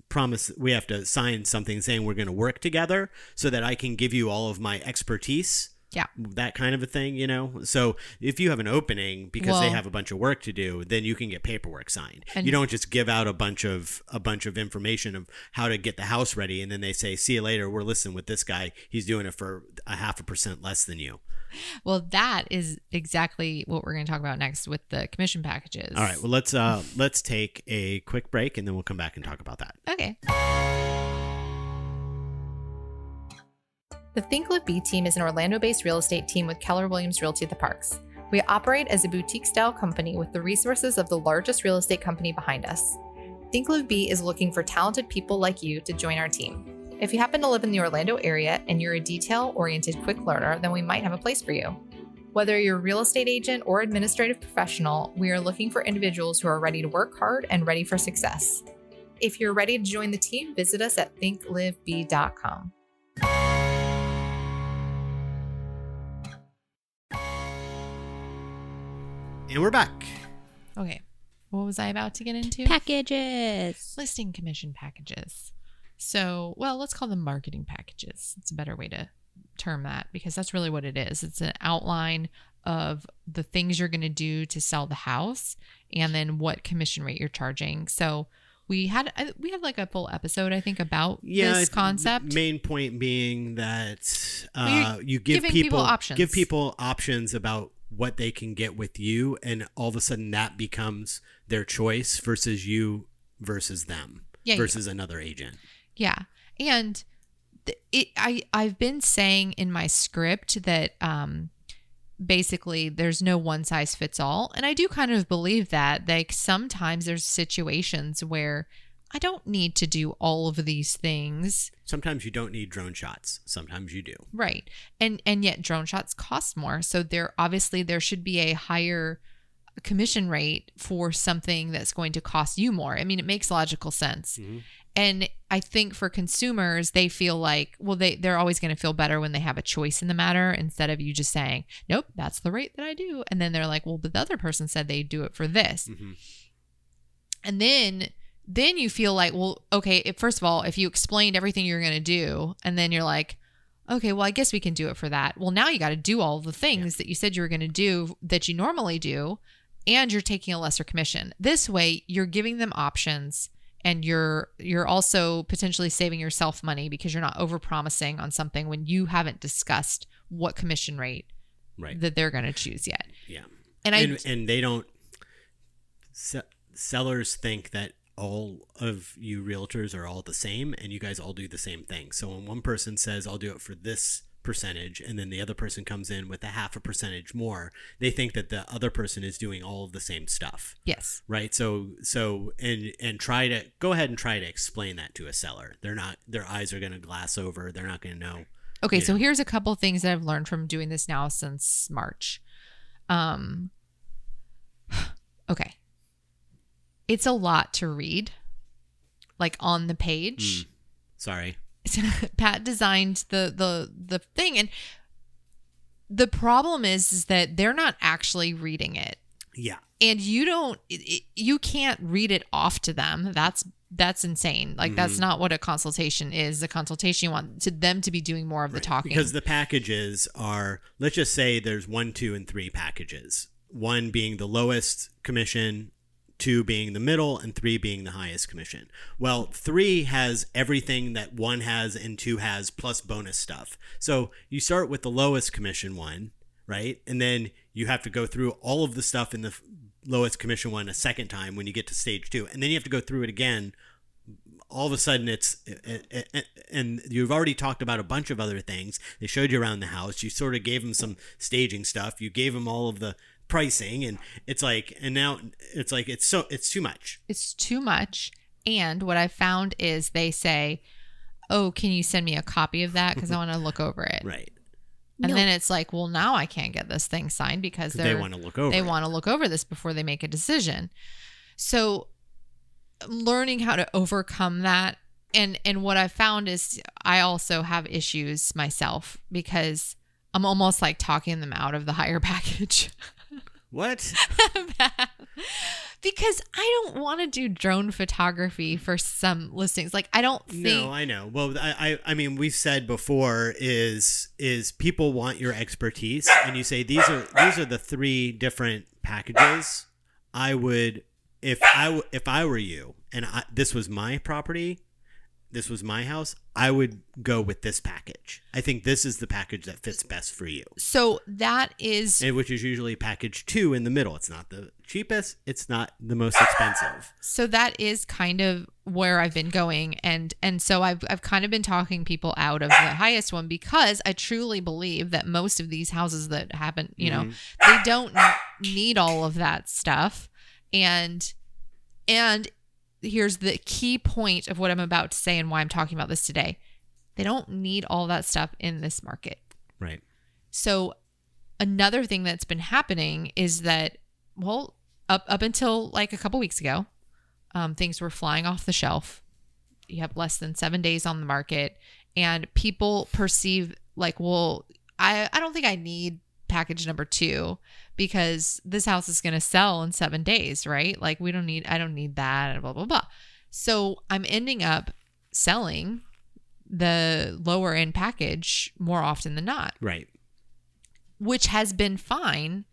promise we have to sign something saying we're going to work together so that i can give you all of my expertise Yeah. that kind of a thing you know so if you have an opening because they have a bunch of work to do then you can get paperwork signed And- you don't just give out a bunch of a bunch of information of how to get the house ready and then they say see you later we're listening with this guy he's doing it for a half a percent less than you Well, that is exactly what we're going to talk about next with the commission packages. all right well let's uh let's take a quick break and then we'll come back and talk about that Okay. The Think Live Be team is an Orlando based real estate team with Keller Williams Realty the Parks. We operate as a boutique style company with the resources of the largest real estate company behind us. Think Live Be is looking for talented people like you to join our team. If you happen to live in the Orlando area and you're a detail oriented quick learner, then we might have a place for you. Whether you're a real estate agent or administrative professional, we are looking for individuals who are ready to work hard and ready for success. If you're ready to join the team, visit us at thinklivebe.com. and we're back Okay. What was I about to get into? Packages. listing commission packages. So, well, let's call them marketing packages. It's a better way to term that because that's really what it is. It's an outline of the things you're going to do to sell the house and then what commission rate you're charging. So, we had we had like a full episode I think about yeah this concept. main point being that uh, you're you give people, people options. give people options about what they can get with you and all of a sudden that becomes their choice versus you versus them Yeah, yeah. versus another agent Yeah. And it I I've been saying in my script that um basically there's no one size fits all and I do kind of believe that like sometimes there's situations where I don't need to do all of these things. sometimes you don't need drone shots sometimes you do Right. And and yet drone shots cost more. So there obviously there should be a higher commission rate for something that's going to cost you more. I mean, it makes logical sense. Mhm. And I think for consumers, they feel like, well, they, they're always going to feel better when they have a choice in the matter instead of you just saying, nope, that's the rate that I do. And then they're like, well, but the other person said they do it for this. Mhm. And then then you feel like, well, okay, if, first of all, if you explained everything you're going to do, and then you're like, okay, well, I guess we can do it for that. Well, now you got to do all the things that you said you were going to do that you normally do, and you're taking a lesser commission. This way, you're giving them options. And you're you're also potentially saving yourself money because you're not over promising on something when you haven't discussed what commission rate right that they're going to choose yet. yeah And I and, and they don't se- sellers think that all of you realtors are all the same and you guys all do the same thing. So when one person says i'll do it for this percentage and then the other person comes in with a half a percentage more they think that the other person is doing all of the same stuff. Yes, right? So so and and try to go ahead and try to explain that to a seller. They're not their eyes are going to glass over. They're not going to know. Okay, so know. here's a couple things that I've learned from doing this now since March. Um okay. It's a lot to read like on the page. sorry Pat designed the the the thing and the problem is, is that they're not actually reading it. yeah And you don't it, you can't read it off to them. That's that's insane. Like that's Mhm. not what a consultation is. The consultation you want to them to be doing more of the Right. talking. Because the packages are, let's just say there's one, two, and three packages. One being the lowest commission, two being the middle, and three being the highest commission. Well, three has everything that one has and two has plus bonus stuff. So you start with the lowest commission one, right? And then you have to go through all of the stuff in the lowest commission one a second time when you get to stage two. And then you have to go through it again all of a sudden it's eh, eh, eh, and you've already talked about a bunch of other things they showed you around the house you sort of gave them some staging stuff you gave them all of the pricing and it's like and now it's like it's so it's too much It's too much. And what I found is they say, "Oh, can you send me a copy of that because I want to look over it." right And No. then it's like, well, now I can't get this thing signed because they're want to look over they want to look over this before they make a decision. So learning how to overcome that and and what I found is I also have issues myself because I'm almost like talking them out of the higher package. What? Because I don't want to do drone photography for some listings. Like I don't think no i know. Well I, I i mean we've said before is is people want your expertise and you say these are these are the three different packages. I would if i if i were you and I, this was my property this was my house i would go with this package. I think this is the package that fits best for you. So that is and which is usually package two in the middle. It's not the cheapest it's not the most expensive. So that is kind of where I've been going. And and so I've I've kind of been talking people out of the highest one because I truly believe that most of these houses that happen, you know, mm-hmm. they don't need all of that stuff. And and here's the key point of what I'm about to say and why I'm talking about this today. They don't need all that stuff in this market. right So another thing that's been happening is that well up up until like a couple weeks ago, um, things were flying off the shelf. You have less than seven days on the market, and people perceive like, well, I I don't think I need package number two because this house is going to sell in seven days, right? Like we don't need I don't need that, blah blah blah. So I'm ending up selling the lower end package more often than not right which has been fine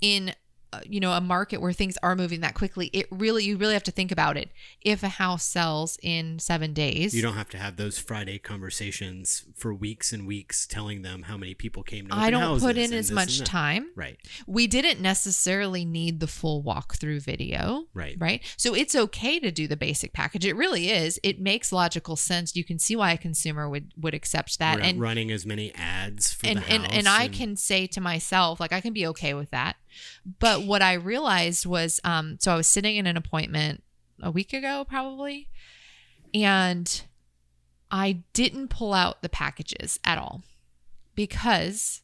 in Uh, you know a market where things are moving that quickly it really you really have to think about it. If a house sells in 7 days You don't have to have those Friday conversations for weeks and weeks telling them how many people came to I don't put in as much time. Right, we didn't necessarily need the full walkthrough video. Right, right? So it's okay to do the basic package. It really is. It makes logical sense. You can see why a consumer would would accept that. And running as many ads for and, and house. and I can say to myself, like I can be okay with that. But what I realized was, um, so I was sitting in an appointment a week ago, probably, and I didn't pull out the packages at all because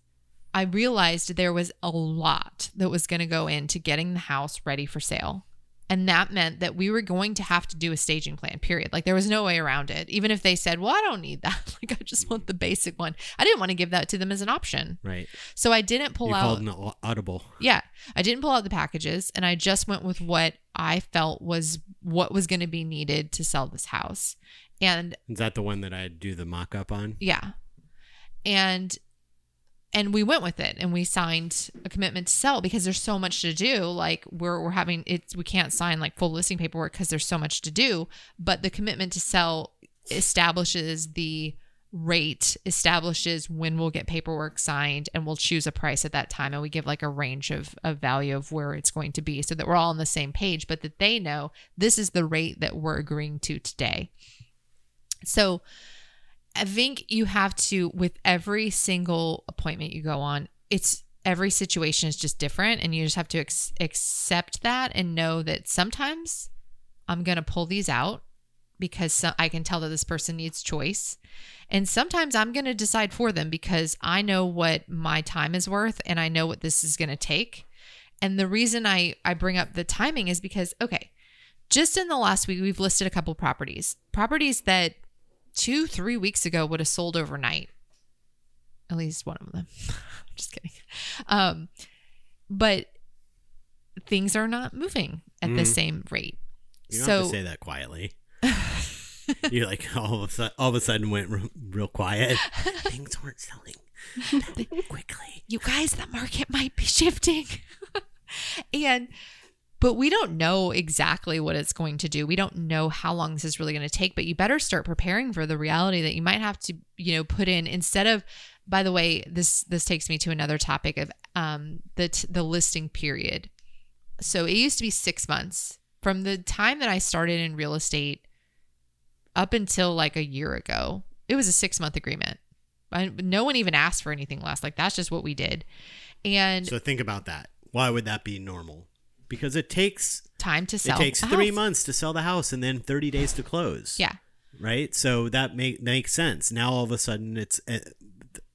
I realized there was a lot that was going to go into getting the house ready for sale. And that meant that we were going to have to do a staging plan, period. Like there was no way around it. Even if they said, well, I don't need that. Like I just want the basic one. I didn't want to give that to them as an option. right. So I didn't pull you out. called an audible. Yeah, I didn't pull out the packages and I just went with what I felt was what was going to be needed to sell this house. And Is that the one that I do the mock up on? yeah. And and we went with it and we signed a commitment to sell because there's so much to do. Like we're we're having it's we can't sign like full listing paperwork because there's so much to do, but the commitment to sell establishes the rate establishes when we'll get paperwork signed and we'll choose a price at that time and we give like a range of, of value of where it's going to be so that we're all on the same page but that they know this is the rate that we're agreeing to today so i think you have to with every single appointment you go on it's every situation is just different and you just have to ex- accept that and know that sometimes i'm going to pull these out because I can tell that this person needs choice. And sometimes I'm going to decide for them because I know what my time is worth and I know what this is going to take. And the reason I, I bring up the timing is because, okay, just in the last week, we've listed a couple properties, properties that two, three weeks ago would have sold overnight. At least one of them. just kidding. Um, but things are not moving at the Mhm. same rate. You so have to say that quietly. You're like all of a sudden, all of a sudden went real, real quiet. Things weren't selling that quickly. you guys, the market might be shifting. and but we don't know exactly what it's going to do. We don't know how long this is really going to take, but you better start preparing for the reality that you might have to, you know, put in instead of by the way, this this takes me to another topic of um the t- the listing period. So it used to be 6 months from the time that I started in real estate up until like a year ago, it was a six month agreement. I, no one even asked for anything less. Like that's just what we did. And So think about that. Why would that be normal? Because it takes time to sell. it takes three house. months to sell the house and then 30 days to close. Yeah. Right. So that make, makes sense. Now all of a sudden it's, uh,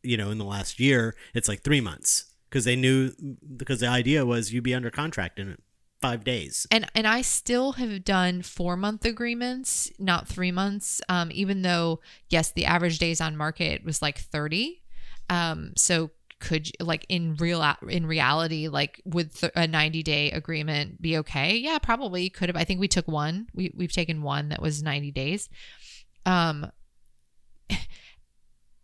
you know, in the last year, it's like three months because they knew, because the idea was you'd be under contract in five days. And and I still have done four month agreements, not three months. Um, even though yes, the average days on market was like thirty. Um, so could you, like in real in reality, like would th- a ninety day agreement be okay? Yeah, probably could have. I think we took one. We we've taken one that was ninety days. Um,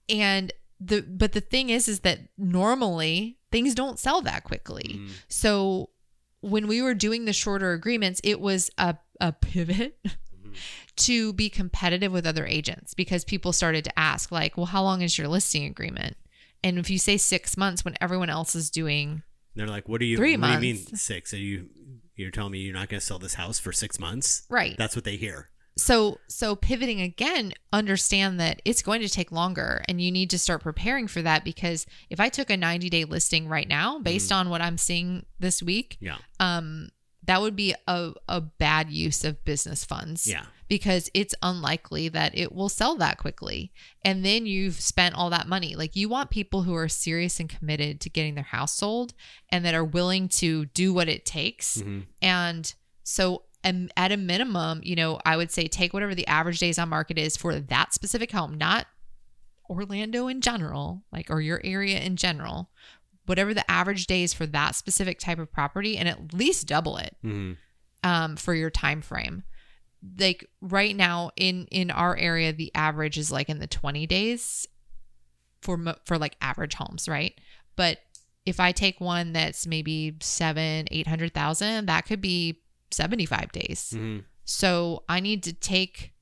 and the but the thing is, is that normally things don't sell that quickly. Mm. So when we were doing the shorter agreements, it was a, a pivot to be competitive with other agents because people started to ask, like, well, how long is your listing agreement? And if you say six months when everyone else is doing, They're like, what do you, Three what do you mean six? Are you, you're telling me you're not going to sell this house for six months? right. That's what they hear. so so pivoting again, understand that it's going to take longer and you need to start preparing for that because if I took a 90 day listing right now based on what I'm seeing this week, Yeah. um, that would be a, a bad use of business funds. Yeah. Because it's unlikely that it will sell that quickly. And then you've spent all that money. Like you want people who are serious and committed to getting their house sold and that are willing to do what it takes. Mhm. And so um, at a minimum, you know, I would say take whatever the average days on market is for that specific home, not Orlando in general, like or your area in general. Whatever the average days for that specific type of property and at least double it hmm um, for your time frame. Like right now in in our area, the average is like in the twenty days for for like average homes, right? But if I take one that's maybe seven eight hundred thousand, that could be seventy five days. hmm So I need to take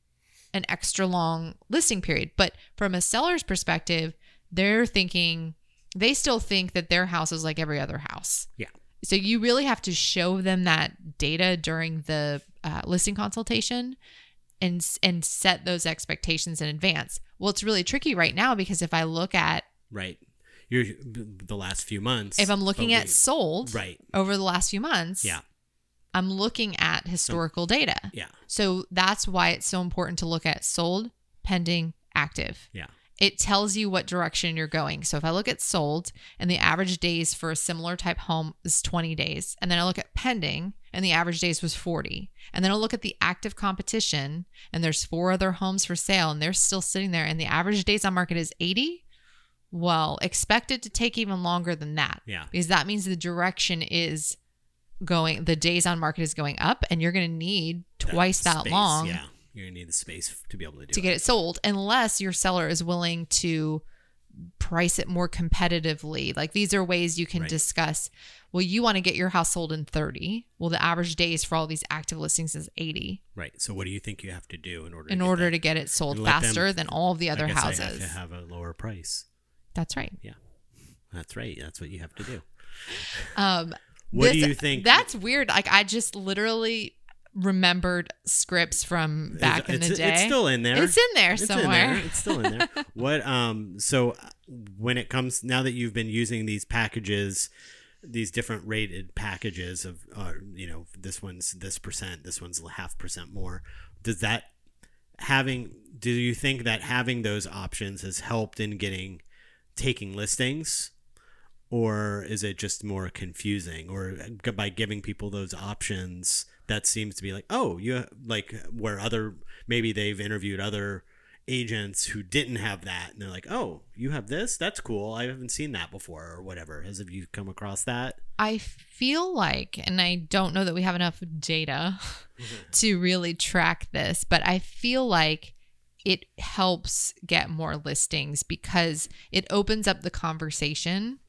an extra long listing period. But from a seller's perspective, they're thinking they still think that their house is like every other house. Yeah. So you really have to show them that data during the uh, listing consultation and and set those expectations in advance. Well, it's really tricky right now because if I look at Right. You're the last few months. if I'm looking at sold right. over the last few months, Yeah. I'm looking at historical data. Yeah. So that's why it's so important to look at sold, pending, active. Yeah. It tells you what direction you're going. So if I look at sold and the average days for a similar type home is 20 days, and then I look at pending and the average days was 40, and then I look at the active competition and there's four other homes for sale and they're still sitting there and the average days on market is 80, well, expect it to take even longer than that Yeah. because that means the direction is going the days on market is going up and you're going to need twice that space, long Yeah. You're to need the space to be able to do to it. get it sold unless your seller is willing to price it more competitively like these are ways you can Right. discuss well you want to get your house sold in 30 well the average days for all these active listings is 80 Right. So what do you think you have to do in order in to order that? to get it sold And let them- faster than all of the other guess I houses have to have a lower price. that's right Yeah. That's right. That's what you have to do. um What do you think? That's weird. Like I just literally remembered scripts from back in it's, the day. It's still in there. It's in there It's in somewhere. there. It's still in there. what um so uh, when it comes now that you've been using these packages these different rated packages of uh, you know this one's this percent this one's a half percent more does that having do you think that having those options has helped in getting taking listings or is it just more confusing or by giving people those options that seems to be like oh you like where other maybe they've interviewed other agents who didn't have that and they're like oh you have this? That's cool. I haven't seen that before or whatever. Has have you come across that? I feel like, and I don't know that we have enough data to really track this, but I feel like it helps get more listings because it opens up the conversation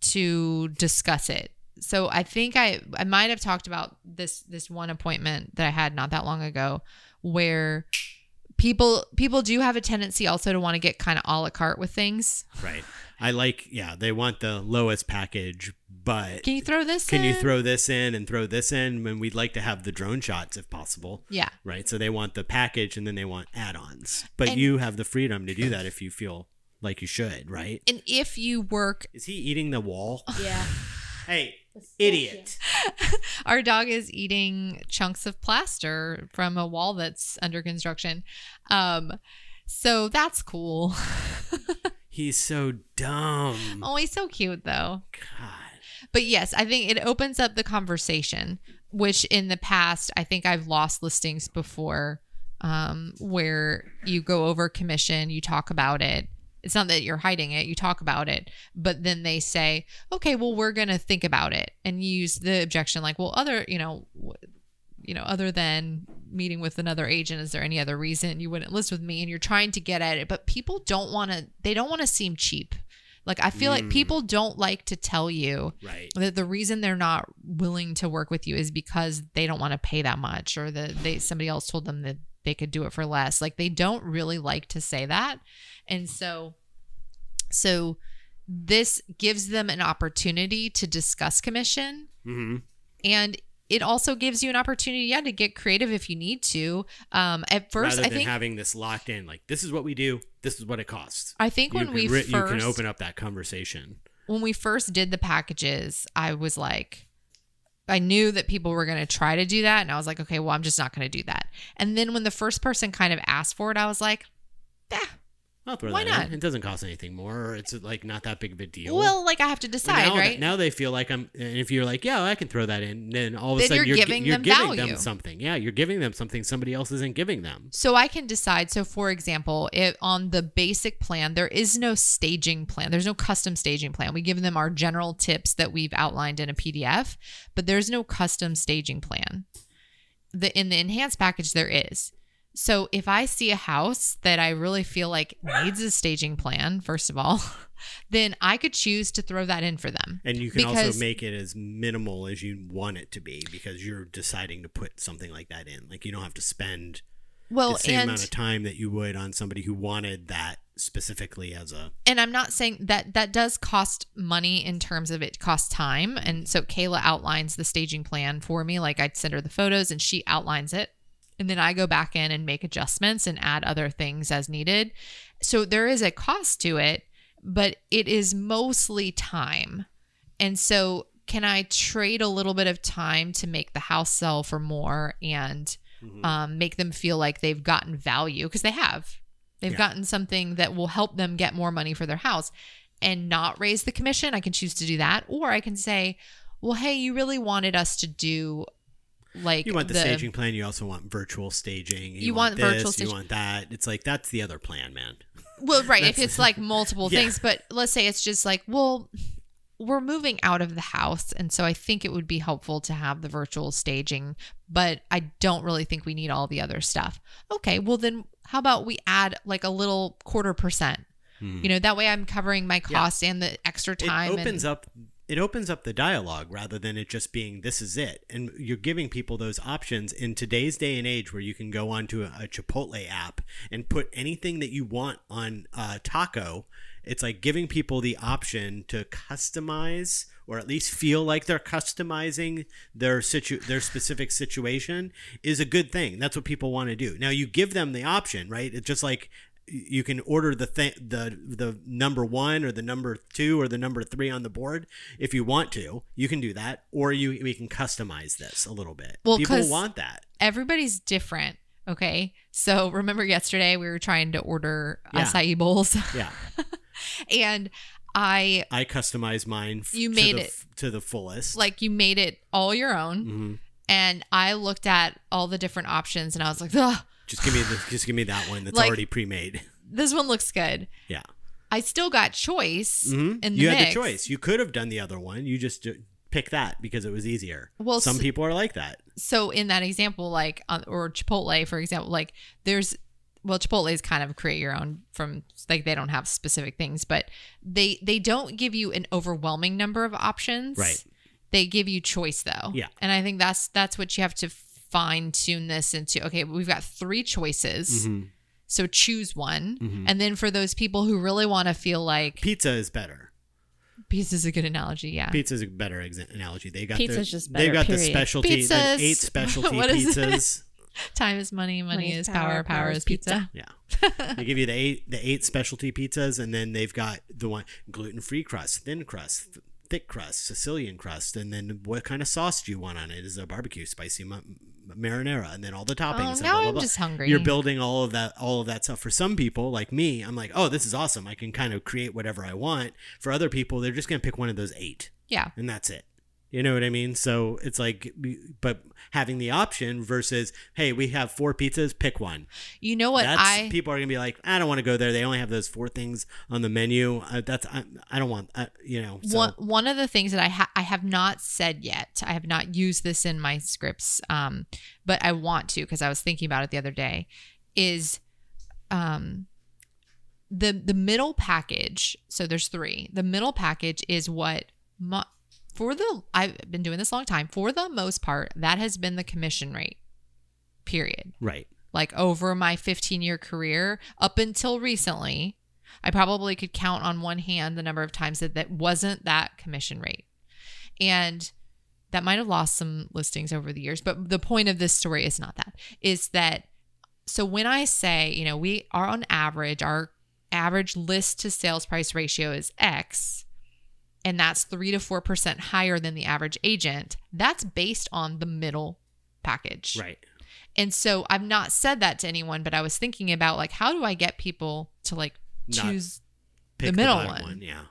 to discuss it. So I think I I might have talked about this this one appointment that I had not that long ago where people people do have a tendency also to want to get kind of a la carte with things. right i like yeah they want the lowest package but Can you throw this can you in? throw this in and throw this in? And we'd like to have the drone shots if possible. Yeah. Right. So they want the package and then they want add-ons. But And- you have the freedom to do that if you feel like you should, right? And if you work, Is he eating the wall? Yeah. Hey, idiot. our dog is eating chunks of plaster from a wall that's under construction. Um, so that's cool. He's so dumb. oh, he's so cute though. God. But yes, I think it opens up the conversation, which in the past, I think I've lost listings before um, where you go over commission, you talk about it. It's not that you're hiding it, you talk about it, but then they say, okay, well, we're going to think about it and use the objection like, well, other, you know, you know, other than meeting with another agent, is there any other reason you wouldn't list with me? And you're trying to get at it, but people don't want to, they don't want to seem cheap. Like, I feel like Mm. people don't like to tell you Right. that the reason they're not willing to work with you is because they don't want to pay that much or that they somebody else told them that they could do it for less. Like they don't really like to say that. And so so this gives them an opportunity to discuss commission. Hmm and it also gives you an opportunity yeah to get creative if you need to. Um at first Rather i think having this locked in, like this is what we do, this is what it costs. i think You when we ri- first you can open up that conversation. when we first did the packages, I was like, I knew that people were going to try to do that. And I was like, okay, well, I'm just not going to do that. And then when the first person kind of asked for it, I was like, yeah, I'll throw Why that not? in. It doesn't cost anything more. It's like not that big of a deal. well, like I have to decide, now, right? now they feel like I'm. And if you're like, yeah, I can throw that in, then all of a Then sudden you're gi- giving you're them giving value. them something. Yeah, you're giving them something somebody else isn't giving them. so I can decide. So, for example, if on the basic plan, there is no staging plan. There's no custom staging plan. We give them our general tips that we've outlined in a PDF, but there's no custom staging plan. The in the enhanced package there is. So if I see a house that I really feel like needs a staging plan, first of all, then I could choose to throw that in for them. And you can Because- also make it as minimal as you want it to be because you're deciding to put something like that in. Like you don't have to spend Well, the same and amount of time that you would on somebody who wanted that specifically as a. and I'm not saying that that does cost money in terms of it costs time. And so Kayla outlines the staging plan for me. Like I'd send her the photos and she outlines it. And then I go back in and make adjustments and add other things as needed. So there is a cost to it, but it is mostly time. And so can I trade a little bit of time to make the house sell for more and um, make them feel like they've gotten value? Because they have. They've Yeah. gotten something that will help them get more money for their house and not raise the commission. I can choose to do that. Or I can say, well, hey, you really wanted us to do like You want the, staging plan. You also want virtual staging. You, You want, want virtual this, staging. You want that. It's like that's the other plan, man. Well, right. If it's like multiple Yeah. things, but let's say it's just like, well, we're moving out of the house. And so I think it would be helpful to have the virtual staging, but I don't really think we need all the other stuff. Okay. Well, then how about we add like a little quarter percent? You know, that way I'm covering my costs and the extra time. Hmm. It opens and, up. It opens up the dialogue rather than it just being this is it, and you're giving people those options in today's day and age where you can go onto a, a Chipotle app and put anything that you want on uh, Taco. It's like giving people the option to customize or at least feel like they're customizing their situ their specific situation is a good thing. That's what people want to do. Now you give them the option, right? It's just like you can order the thing the the number one or the number two or the number three on the board if you want to you can do that or you we can customize this a little bit Well, people want that everybody's different. Okay. So remember yesterday we were trying to order Yeah. acai bowls yeah and I i customize mine f- You to made the, it. to the fullest like you made it all your own. Mhm. And I looked at all the different options and I was like, Ugh, just give me the, just give me that one that's Like- already pre-made this one looks good. yeah I still got choice Mhm. in the you mix. had the choice you could have done the other one you just uh, pick that because it was easier Well, some s- people are like that So in that example, like or Chipotle, for example, like there's well, Chipotle is kind of create your own from like they don't have specific things, but they they don't give you an overwhelming number of options. Right. They give you choice though. Yeah. And I think that's that's what you have to fine tune this into. Okay, we've got three choices. Mhm. So choose one. Mhm. And then for those people who really want to feel like pizza is better Pizza is a good analogy. Yeah. Pizza is a better exa- analogy. They got Pizza's the, just they've better, got the period. specialty, the eight specialty What is it? pizzas. Time is money. Money, is power. Power, is pizza. Yeah. they give you the eight the eight specialty pizzas and then they've got the one gluten-free crust, thin crust, th- thick crust, Sicilian crust, and then what kind of sauce do you want on it? Is it a barbecue, spicy ma- marinara, and then all the toppings. Oh, now blah, blah, I'm blah. just hungry. You're building all of that all of that stuff. For some people, like me, I'm like, oh, this is awesome. I can kind of create whatever I want. For other people, they're just gonna pick one of those eight Yeah. and that's it. You know what I mean? So it's like, but having the option versus, hey, we have four pizzas, pick one. You know what that's I people are gonna be like, I don't want to go there. They only have those four things on the menu. Uh, that's I, I don't want, uh, you know. So, one one of the things that I ha- I have not said yet. I have not used this in my scripts, um, but I want to because I was thinking about it the other day. Is um, the the middle package? So there's three. The middle package is what mo- for the I've been doing this a long time. For the most part, that has been the commission rate. Period right. like over my 15 year career up until recently i probably could count on one hand the number of times that that wasn't that commission rate and that might have lost some listings over the years but the point of this story is not that is that so when i say you know we are on average our average list to sales price ratio is x and that's 3 to 4% higher than the average agent that's based on the middle package Right. and so I've not said that to anyone, but I was thinking about like how do I get people to like choose Pick middle bottom one. Yeah.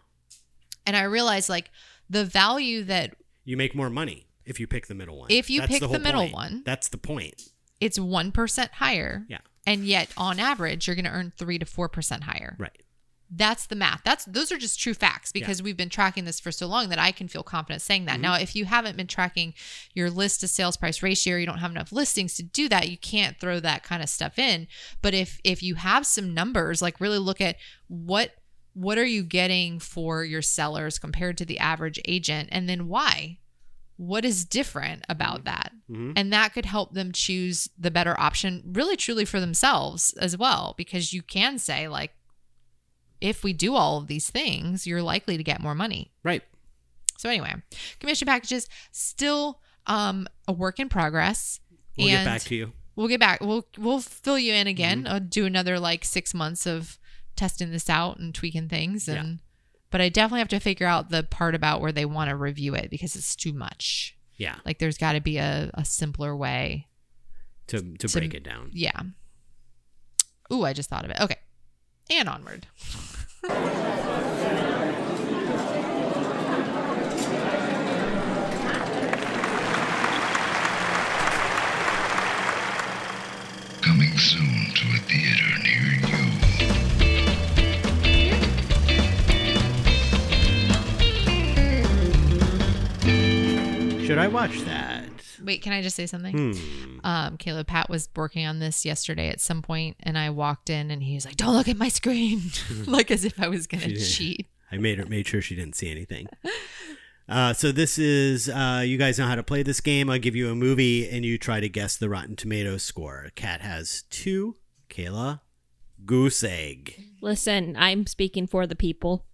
and I realized like the value that You make more money if you pick the middle one. If you pick the whole middle point. one. That's the point. it's 1% higher. Yeah. And yet on average you're going to earn 3 to 4% higher. Right. That's the math. That's those are just true facts because we've been tracking this for so long that I can feel confident saying that. Mm-hmm. Now, if you haven't been tracking your list to sales price ratio, or you don't have enough listings to do that, you can't throw that kind of stuff in. But if if you have some numbers, like really look at what what are you getting for your sellers compared to the average agent and then why? What is different about that? Mhm. And that could help them choose the better option really truly for themselves as well because you can say like if we do all of these things, you're likely to get more money. Right. So anyway, commission packages still um, a work in progress. We'll and get back to you. We'll get back. We'll we'll fill you in again. I'll do another like six months of testing this out and tweaking things. Yeah. But I definitely have to figure out the part about where they want to review it because it's too much. Yeah. Like there's got to be a, a simpler way. To to To- break it down. Yeah. Ooh, I just thought of it. Okay. And onward. Coming soon to a theater near you. Should I watch that? Wait, can I just say something? Hmm. um, Caleb Pat was working on this yesterday at some point, and I walked in and he was like, "Don't look at my screen," like as if I was gonna Yeah. cheat. I made her made sure she didn't see anything. Uh, so this is uh, you guys know how to play this game. I'll give you a movie and you try to guess the Rotten Tomatoes score. Kat has two. Kayla, goose egg. Listen, I'm speaking for the people.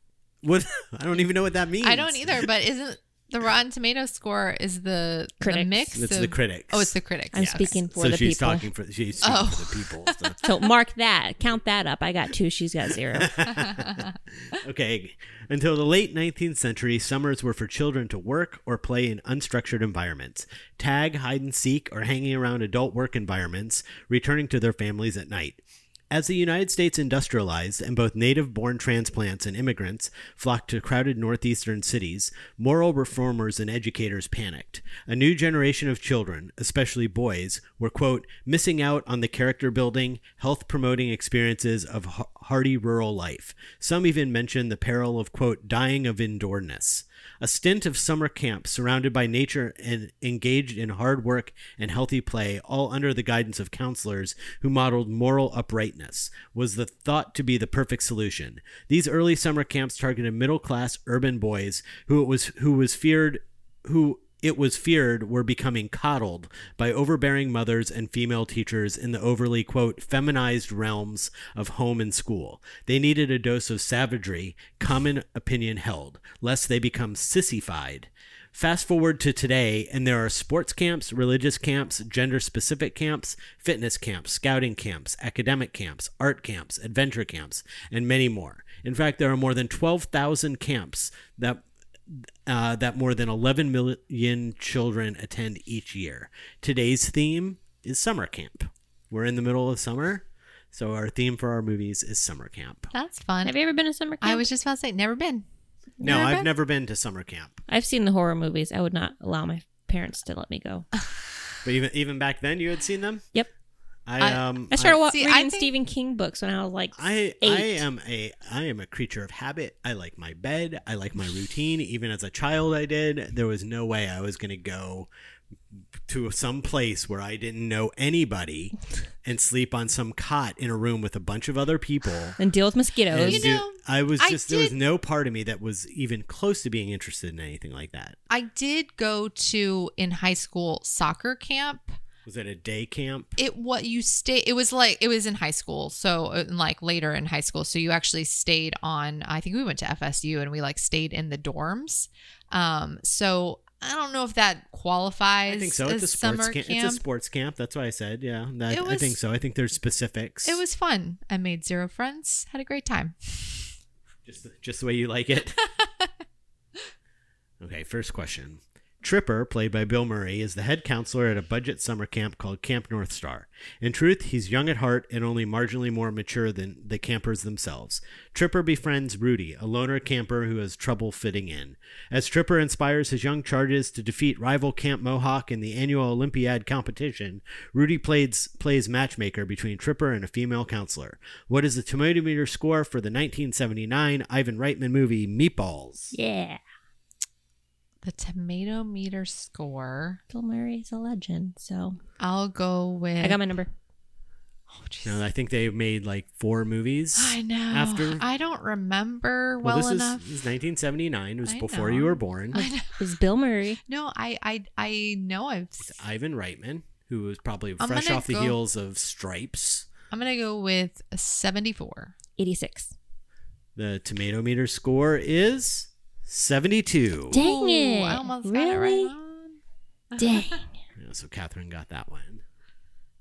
What? I don't even know what that means. I don't either, but isn't the Rotten Tomato score is the, the Critics. mix? It's of- the critics. Oh, it's the critics. I'm yes. speaking for so the she's people. talking for she's speaking Oh. for the oh. people. So. So mark that. Count that up. I got two. She's got zero. Okay. Until the late 19th century, summers were for children to work or play in unstructured environments, tag, hide and seek, or hanging around adult work environments, returning to their families at night. As the United States industrialized and both native born transplants and immigrants flocked to crowded northeastern cities, moral reformers and educators panicked. A new generation of children, especially boys, were, quote, missing out on the character building, health promoting experiences of hardy rural life. Some even mentioned the peril of, quote, dying of indoorness. A stint of summer camp surrounded by nature and engaged in hard work and healthy play, all under the guidance of counselors who modeled moral uprightness, was the thought to be the perfect solution. These early summer camps targeted middle class urban boys who it was who was feared who it was feared were becoming coddled by overbearing mothers and female teachers in the overly, quote, feminized realms of home and school. They needed a dose of savagery, common opinion held, lest they become sissified. Fast forward to today, and there are sports camps, religious camps, gender specific camps, fitness camps, scouting camps, academic camps, art camps, adventure camps, and many more. In fact, there are more than 12,000 camps that uh, that more than 11 million children attend each year. Today's theme is summer camp. We're in the middle of summer, so our theme for our movies is summer camp. That's fun. Have you ever been to summer camp? I was just about to say, never been. No, Never I've been? never been to summer camp. I've seen the horror movies. I would not allow my parents to let me go. But even even back then, you had seen them. Yep. I I- um I started wa- See, I reading think- Stephen King books when I was like I eight. I am a I am a creature of habit. I like my bed. I like my routine. Even as a child, I did. There was no way I was going to go to some place where I didn't know anybody and sleep on some cot in a room with a bunch of other people. and deal with mosquitoes. You do- know, I was I just there was no part of me that was even close to being interested in anything like that. I did go to in high school soccer camp. Was it a day camp? It what you stay. It was like it was in high school, so uh, like later in high school. So you actually stayed on. I think we went to FSU and we like stayed in the dorms. Um, so I don't know if that qualifies. I think so. It's a sports summer camp. camp. It's a sports camp. That's why I said. Yeah, that, It I think so. I think there's specifics. It was fun. I made zero friends. Had a great time. Just just the way you like it. okay, first question. Tripper, played by Bill Murray, is the head counselor at a budget summer camp called Camp North Star. In truth, he's young at heart and only marginally more mature than the campers themselves. Tripper befriends Rudy, a loner camper who has trouble fitting in. As Tripper inspires his young charges to defeat rival Camp Mohawk in the annual Olympiad competition, Rudy plays, plays matchmaker between Tripper and a female counselor. What is the tomato meter score for the 1979 Ivan Reitman movie Meatballs? yeah. The tomato meter score. Bill Murray's a legend. So I'll go with. I got my number. Oh, jeez. You I think they made like four movies. I know. After I don't remember well, well, this enough. is this is 1979. It was I before know. you were born. I know. It was Bill Murray. No, I, I, I know. I've. It's Ivan Reitman, who was probably I'm fresh gonna off the go- heels of Stripes. I'm gonna go with 74. 86. The tomato meter score is 72. Dang Ooh, it. I almost got it Really? right on. Dang. Yeah, so Catherine got that one.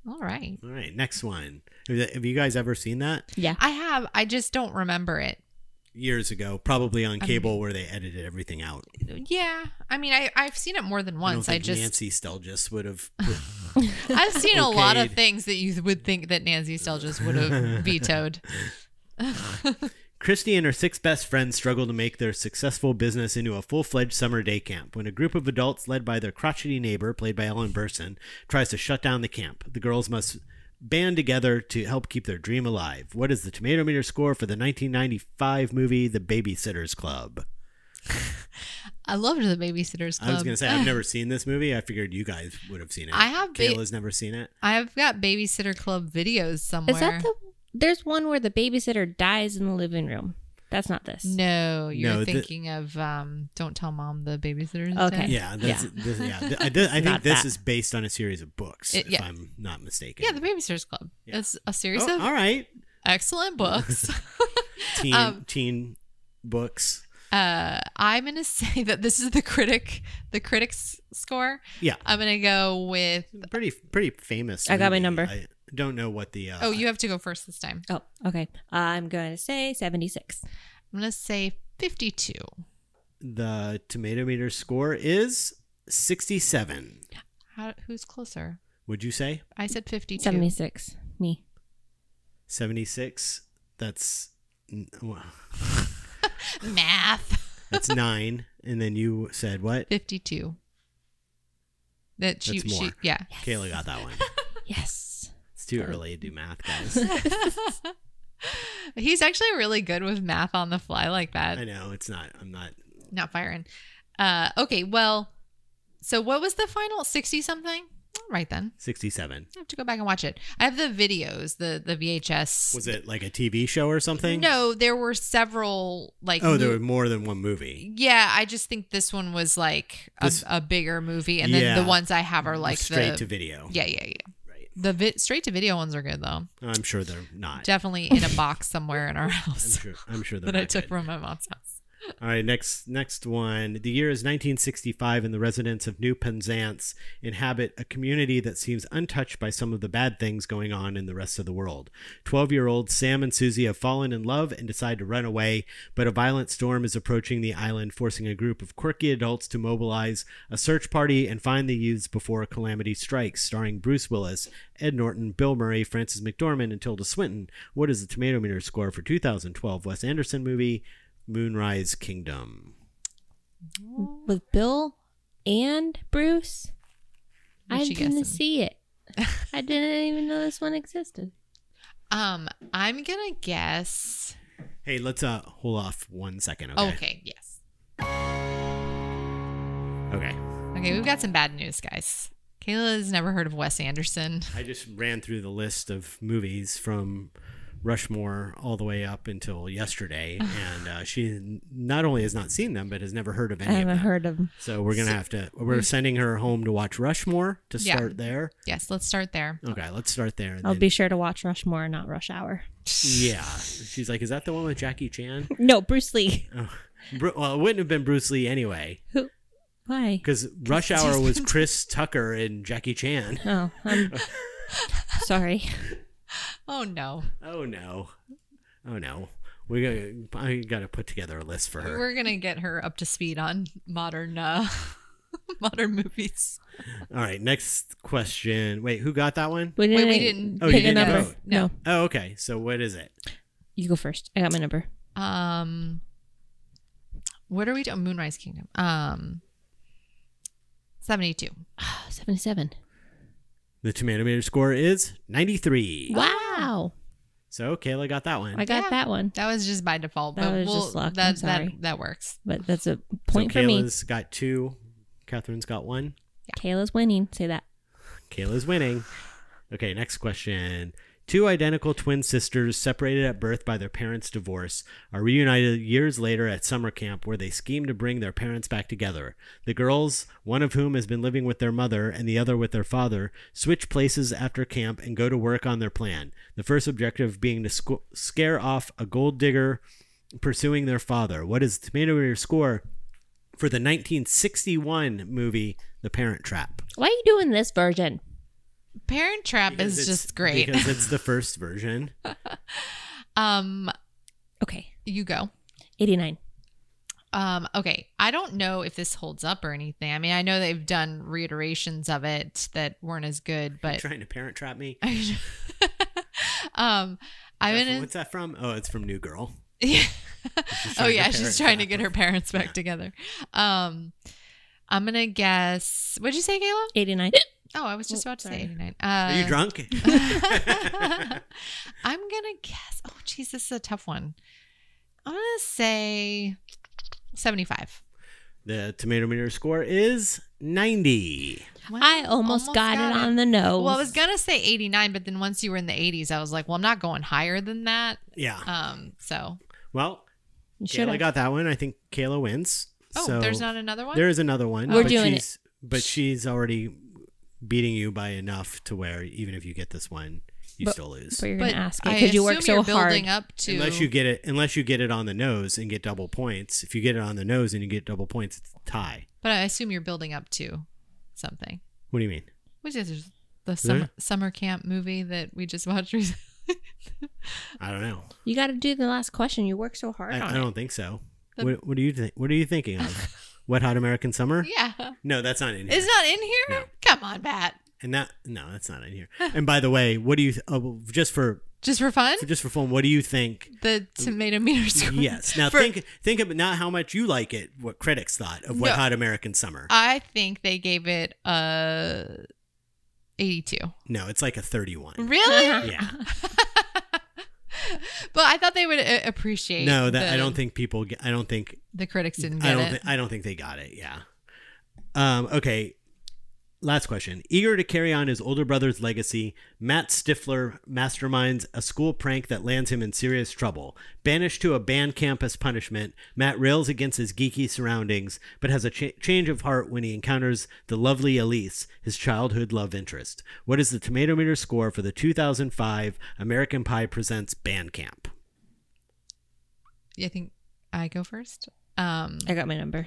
All right. All right, next one. Have you- guys ever seen that? Yeah. I have. I just don't remember it. Years ago, probably on cable, where they edited everything out. Yeah. I mean, I, I've seen it more than I don't once. I, think just. Nancy Stelgis would have. I've seen a lot of things that you would think that Nancy Stelgis would have vetoed. Christy and her six best friends struggle to make their successful business into a full fledged summer day camp when a group of adults led by their crotchety neighbor, played by Ellen Burstyn, tries to shut down the camp. The girls must band together to help keep their dream alive. What is the tomato meter score for the 1995 movie The Babysitter's Club? I loved the Babysitters Club. I was going to say, I've never seen this movie. I figured you guys would have seen it. I have ba- Kayla's never seen it. I've got Babysitter Club videos somewhere. Is that the. There's one where the babysitter dies in the living room. That's not this. No, you're No, the- thinking of um, Don't Tell Mom the Babysitter's Okay. Dead. Yeah, that's, Yeah. This, yeah. I, th- I think Not this that. is based on a series of books, It- if. I'm not mistaken. Yeah, the Babysitters Club. Yeah. It's a series Oh, of all right. excellent books. Teen, Um, teen books. uh, I'm gonna say that this is the critic, the critics score. Yeah. I'm gonna go with. pretty pretty famous. I got my number. I don't know what the. Uh, Oh, you have to go first this time. Oh, okay. I'm going to say 76. I'm gonna say 52. the tomato meter score is sixty-seven. How, who's closer? Would you say I said 52. 76. Me. seventy-six? That's well, Math. that's nine, and then you said what? 52. That she, That's she more. yeah. Kayla got that one. Yes. Too early to do math, guys. He's actually really good with math on the fly like that. I know it's not. I'm not. Not firing. Uh, okay, well, so what was the final? 60 something? right then. 67. I have to go back and watch it. I have the videos, the the VHS. Was it like a TV show or something? No, there were several like. Oh, there mo- were more than one movie. Yeah, I just think this one was like a, This- a bigger movie, and then Yeah. the ones I have are like straight the to video. yeah, yeah, yeah. The vi- straight to video ones are good though. I'm sure they're not. Definitely in a box somewhere in our house I'm sure. I'm sure they're that I not took good. from my mom's house. All right, next next one. The year is 1965, and the residents of New Penzance inhabit a community that seems untouched by some of the bad things going on in the rest of the world. Twelve-year-old Sam and Susie have fallen in love and decide to run away, but a violent storm is approaching the island, forcing a group of quirky adults to mobilize a search party and find the youths before a calamity strikes. Starring Bruce Willis, Ed Norton, Bill Murray, Frances McDormand, and Tilda Swinton. What is the Tomato Meter score for 2012 Wes Anderson movie? Moonrise Kingdom. With Bill and Bruce, What I you didn't guessing? see it. I didn't even know this one existed. Um, I'm gonna guess. Hey, let's uh hold off one second. Okay. Okay, yes. Okay. Okay, we've got some bad news, guys. Kayla has never heard of Wes Anderson. I just ran through the list of movies from Rushmore all the way up until yesterday, and uh, she not only has not seen them, but has never heard of any of haven't them. heard of them. So we're gonna have to. We're sending her home to watch Rushmore to Yeah. start there. Yes, let's start there. Okay, let's start there. I'll then- be sure to watch Rushmore, not Rush Hour. Yeah, she's like, is that the one with Jackie Chan? No, Bruce Lee. Oh. Bru- well, it wouldn't have been Bruce Lee anyway, Who? Why? because Rush Hour was Chris Tucker and Jackie Chan. Oh, I'm sorry. Oh no, Oh no, oh no. We got. I got to put together a list for her. we're gonna get her up to speed on modern, uh modern movies. All right, next question. Wait, who got that one? We didn't, we didn't- Oh, you pick a didn't number. vote. No. No. Oh, okay. So what is it? you go first. I got my number. Um, what are we doing? Moonrise Kingdom. Um, seventy-two. Ah, Seventy-seven. The tomato meter score is 93. Wow. So Kayla got that one. I got Yeah. that one, That was just by default, That but was we'll, just luck. I'm that sorry. that that works. but that's a so point for me. Kayla's got two. Catherine's got one. Kayla's winning. Say that. Kayla's winning. Okay, next question. Two identical twin sisters separated at birth by their parents' divorce are reunited years later at summer camp where they scheme to bring their parents back together. The girls, one of whom has been living with their mother and the other with their father, switch places after camp and go to work on their plan. The first objective being to sco- scare off a gold digger pursuing their father. What is the tomato meter score for the 1961 movie The Parent Trap? Why are you doing this version? Parent Trap Because is just great. because it's the first version. um, Okay. you go. Eighty-nine. Um, okay. I don't know if this holds up or anything. I mean, I know they've done reiterations of it that weren't as good, but trying to parent trap me. um, I'm What's that from- What's that from? Oh, it's from New Girl. Yeah. oh yeah, she's trying to get her. her parents back together. Um, I'm gonna guess. What'd you say, Kayla? Eighty-nine. Oh, I was just Oh, about to sorry. say 89. Uh, Are you drunk? I'm gonna guess. Oh, geez, this is a tough one. I'm gonna say 75. the tomato meter score is 90. Well, I almost, got, it on the nose. Well, I was gonna say 89, but then once you were in the 80s, I was like, well, I'm not going higher than that. Yeah. Um, so well, You Kayla got that one. I think Kayla wins. oh, so there's not another one. There is another one. We're doing she's, But she's already beating you by enough to where even if you get this one, you But- still lose. But you're gonna ask it because you work so you're hard. building up to Unless you get it, unless you get it on the nose and get double points. If you get it on the nose and you get double points, it's a tie. but I assume you're building up to something. What do you mean? Which is the summer, summer camp movie that we just watched recently. I don't know. You got to do the last question. You work so hard I, on I don't think so. The- What, what do you think? What are you thinking of? Wet Hot American Summer? yeah. No, that's not in here. It's not in here? No. Come on, Pat. and that no, that's not in here. And by the way, what do you? Oh, just for Just for fun? for- just for fun, what do you think? The tomato meter score. Yes. Now For- think think of not how much you like it. What critics thought of Wet No. Hot American Summer. I think they gave it a 82. no, it's like a thirty-one. Really? Yeah. but I thought they would uh, appreciate. No, that I don't think people. Get, I don't think. the critics didn't I get don't. it. Thi- I don't think they got it. Yeah. Um. Okay. Last question. Eager to carry on his older brother's legacy, Matt Stifler masterminds a school prank that lands him in serious trouble. Banished to a band camp as punishment, Matt rails against his geeky surroundings, but has a cha- change of heart when he encounters the lovely Elise, his childhood love interest. What is the tomato meter score for the 2005 American Pie Presents Band Camp? I think I go first. Um, I got my number.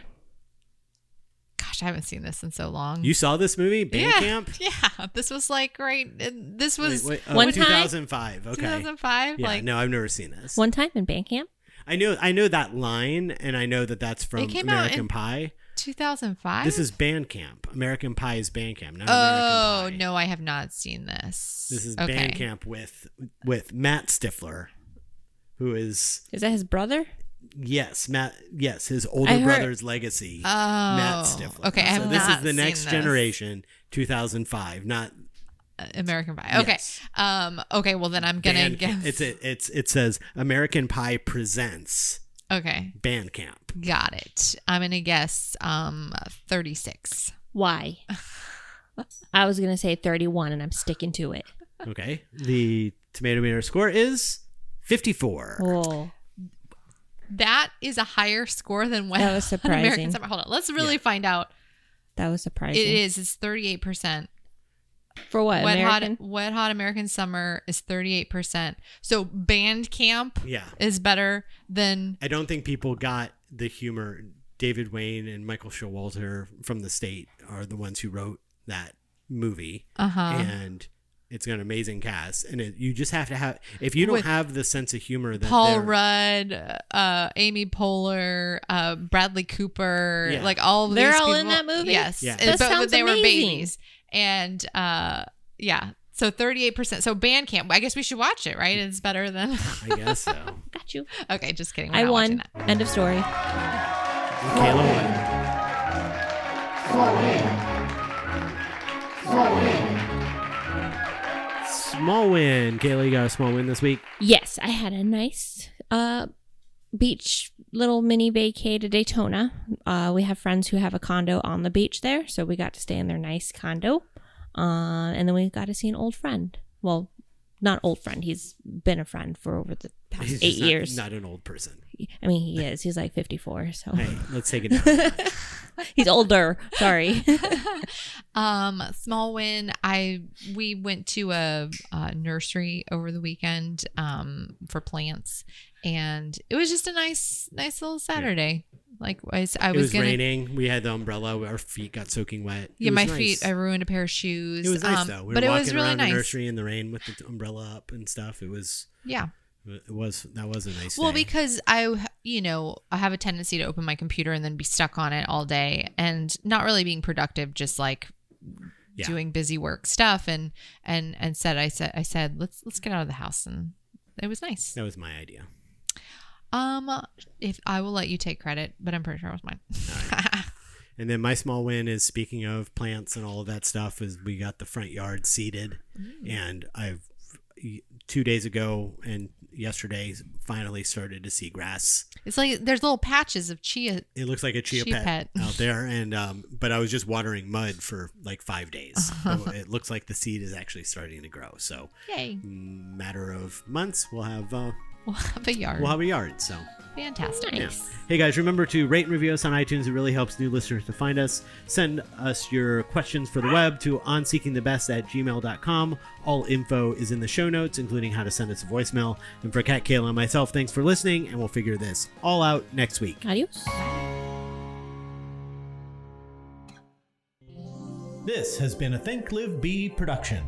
Gosh, I haven't seen this in so long. You saw this movie, Band yeah, Camp? Yeah, this was like right. This was Wait, wait, One oh, time? 2005. Okay. 2005. Yeah, like no, I've never seen this. One time in band camp. I know I know that line and I know that that's from It came out American in- Pie. 2005. This is Bandcamp. American Pie is Bandcamp, not Oh American Pie. no, I have not seen this. This is okay. Bandcamp with with Matt Stifler, who is Is that his brother? Yes, Matt yes, his older heard- brother's legacy. Oh, Matt Stifler. Okay, I have so this not is the next generation, 2005, not Uh, American Pie. Okay. Yes. Um. Okay. Well, then I'm gonna Bandcamp. guess. It's a, it's it says American Pie presents okay. Bandcamp. Got it. I'm gonna guess. Um. 36. Why? I was gonna say 31, and I'm sticking to it. Okay, the tomato meter score is 54. Oh, That is a higher score than what That was on American. Summer. Hold on. Let's really find out. that was surprising. It is. It's 38 percent. for what? Wet American? hot. Wet hot American Summer is 38 percent. So Band Camp Yeah. is better than. I don't think people got the humor. David Wain and Michael Showalter from the state are the ones who wrote that movie, Uh huh. and it's got an amazing cast. And it, you just have to have if you don't With have the sense of humor that Paul Rudd, uh, Amy Poehler, uh, Bradley Cooper, Yeah. like all of They're these all in that movie? Yes, Yeah. That but sounds they were babies, and uh, yeah, so thirty eight percent. So Bandcamp. I guess we should watch it, right? It's better than. I guess so. Got you. okay, just kidding. We're I won. End of story. Kayla won. Small win. Kaylee got a small win this week. Yes, I had a nice uh beach little mini vacay to Daytona. Uh we have friends who have a condo on the beach there, so we got to stay in their nice condo. Uh and then we got to see an old friend. Well, not old friend. He's been a friend for over the past He's 8 not- years. Not an old person. I mean, he is. He's like 54, so Hey, let's take it down. he's older. Sorry. Um, small win. I we went to a, uh nursery over the weekend um, for plants, and it was just a nice, nice little Saturday. Like I, was- I it was, was gonna. raining. We had the umbrella. Our feet got soaking wet. It Yeah, was my nice. feet. I ruined a pair of shoes. It was nice um, though. We but were it walking was really around nice. the nursery in the rain with the umbrella up and stuff. It was. Yeah. It was that was a nice. Well, day. because I, you know, I have a tendency to open my computer and then be stuck on it all day and not really being productive, just like Yeah. doing busy work stuff. And and and said, I said, I said, let's let's get out of the house, and it was nice. that was my idea. Um, if I will let you take credit, but I'm pretty sure it was mine. And then my small win is speaking of plants and all of that stuff is we got the front yard seeded, Mm. and I've two days ago and yesterday finally started to see grass. it's like there's little patches of chia. It looks like a chia, Chia pet, pet. out there, and um, but I was just watering mud for like five days. So it looks like the seed is actually starting to grow. So Yay! matter of months, we'll have uh, We'll have a yard. we'll have a yard. So. Fantastic. Yeah. Hey guys, remember to rate and review us on iTunes. It really helps new listeners to find us. Send us your questions for the web to onseekingthebest at gmail.com. All info is in the show notes, including how to send us a voicemail. And for Kat, Kayla, and myself, thanks for listening, and we'll figure this all out next week. Adios. This has been a Think Live Be production.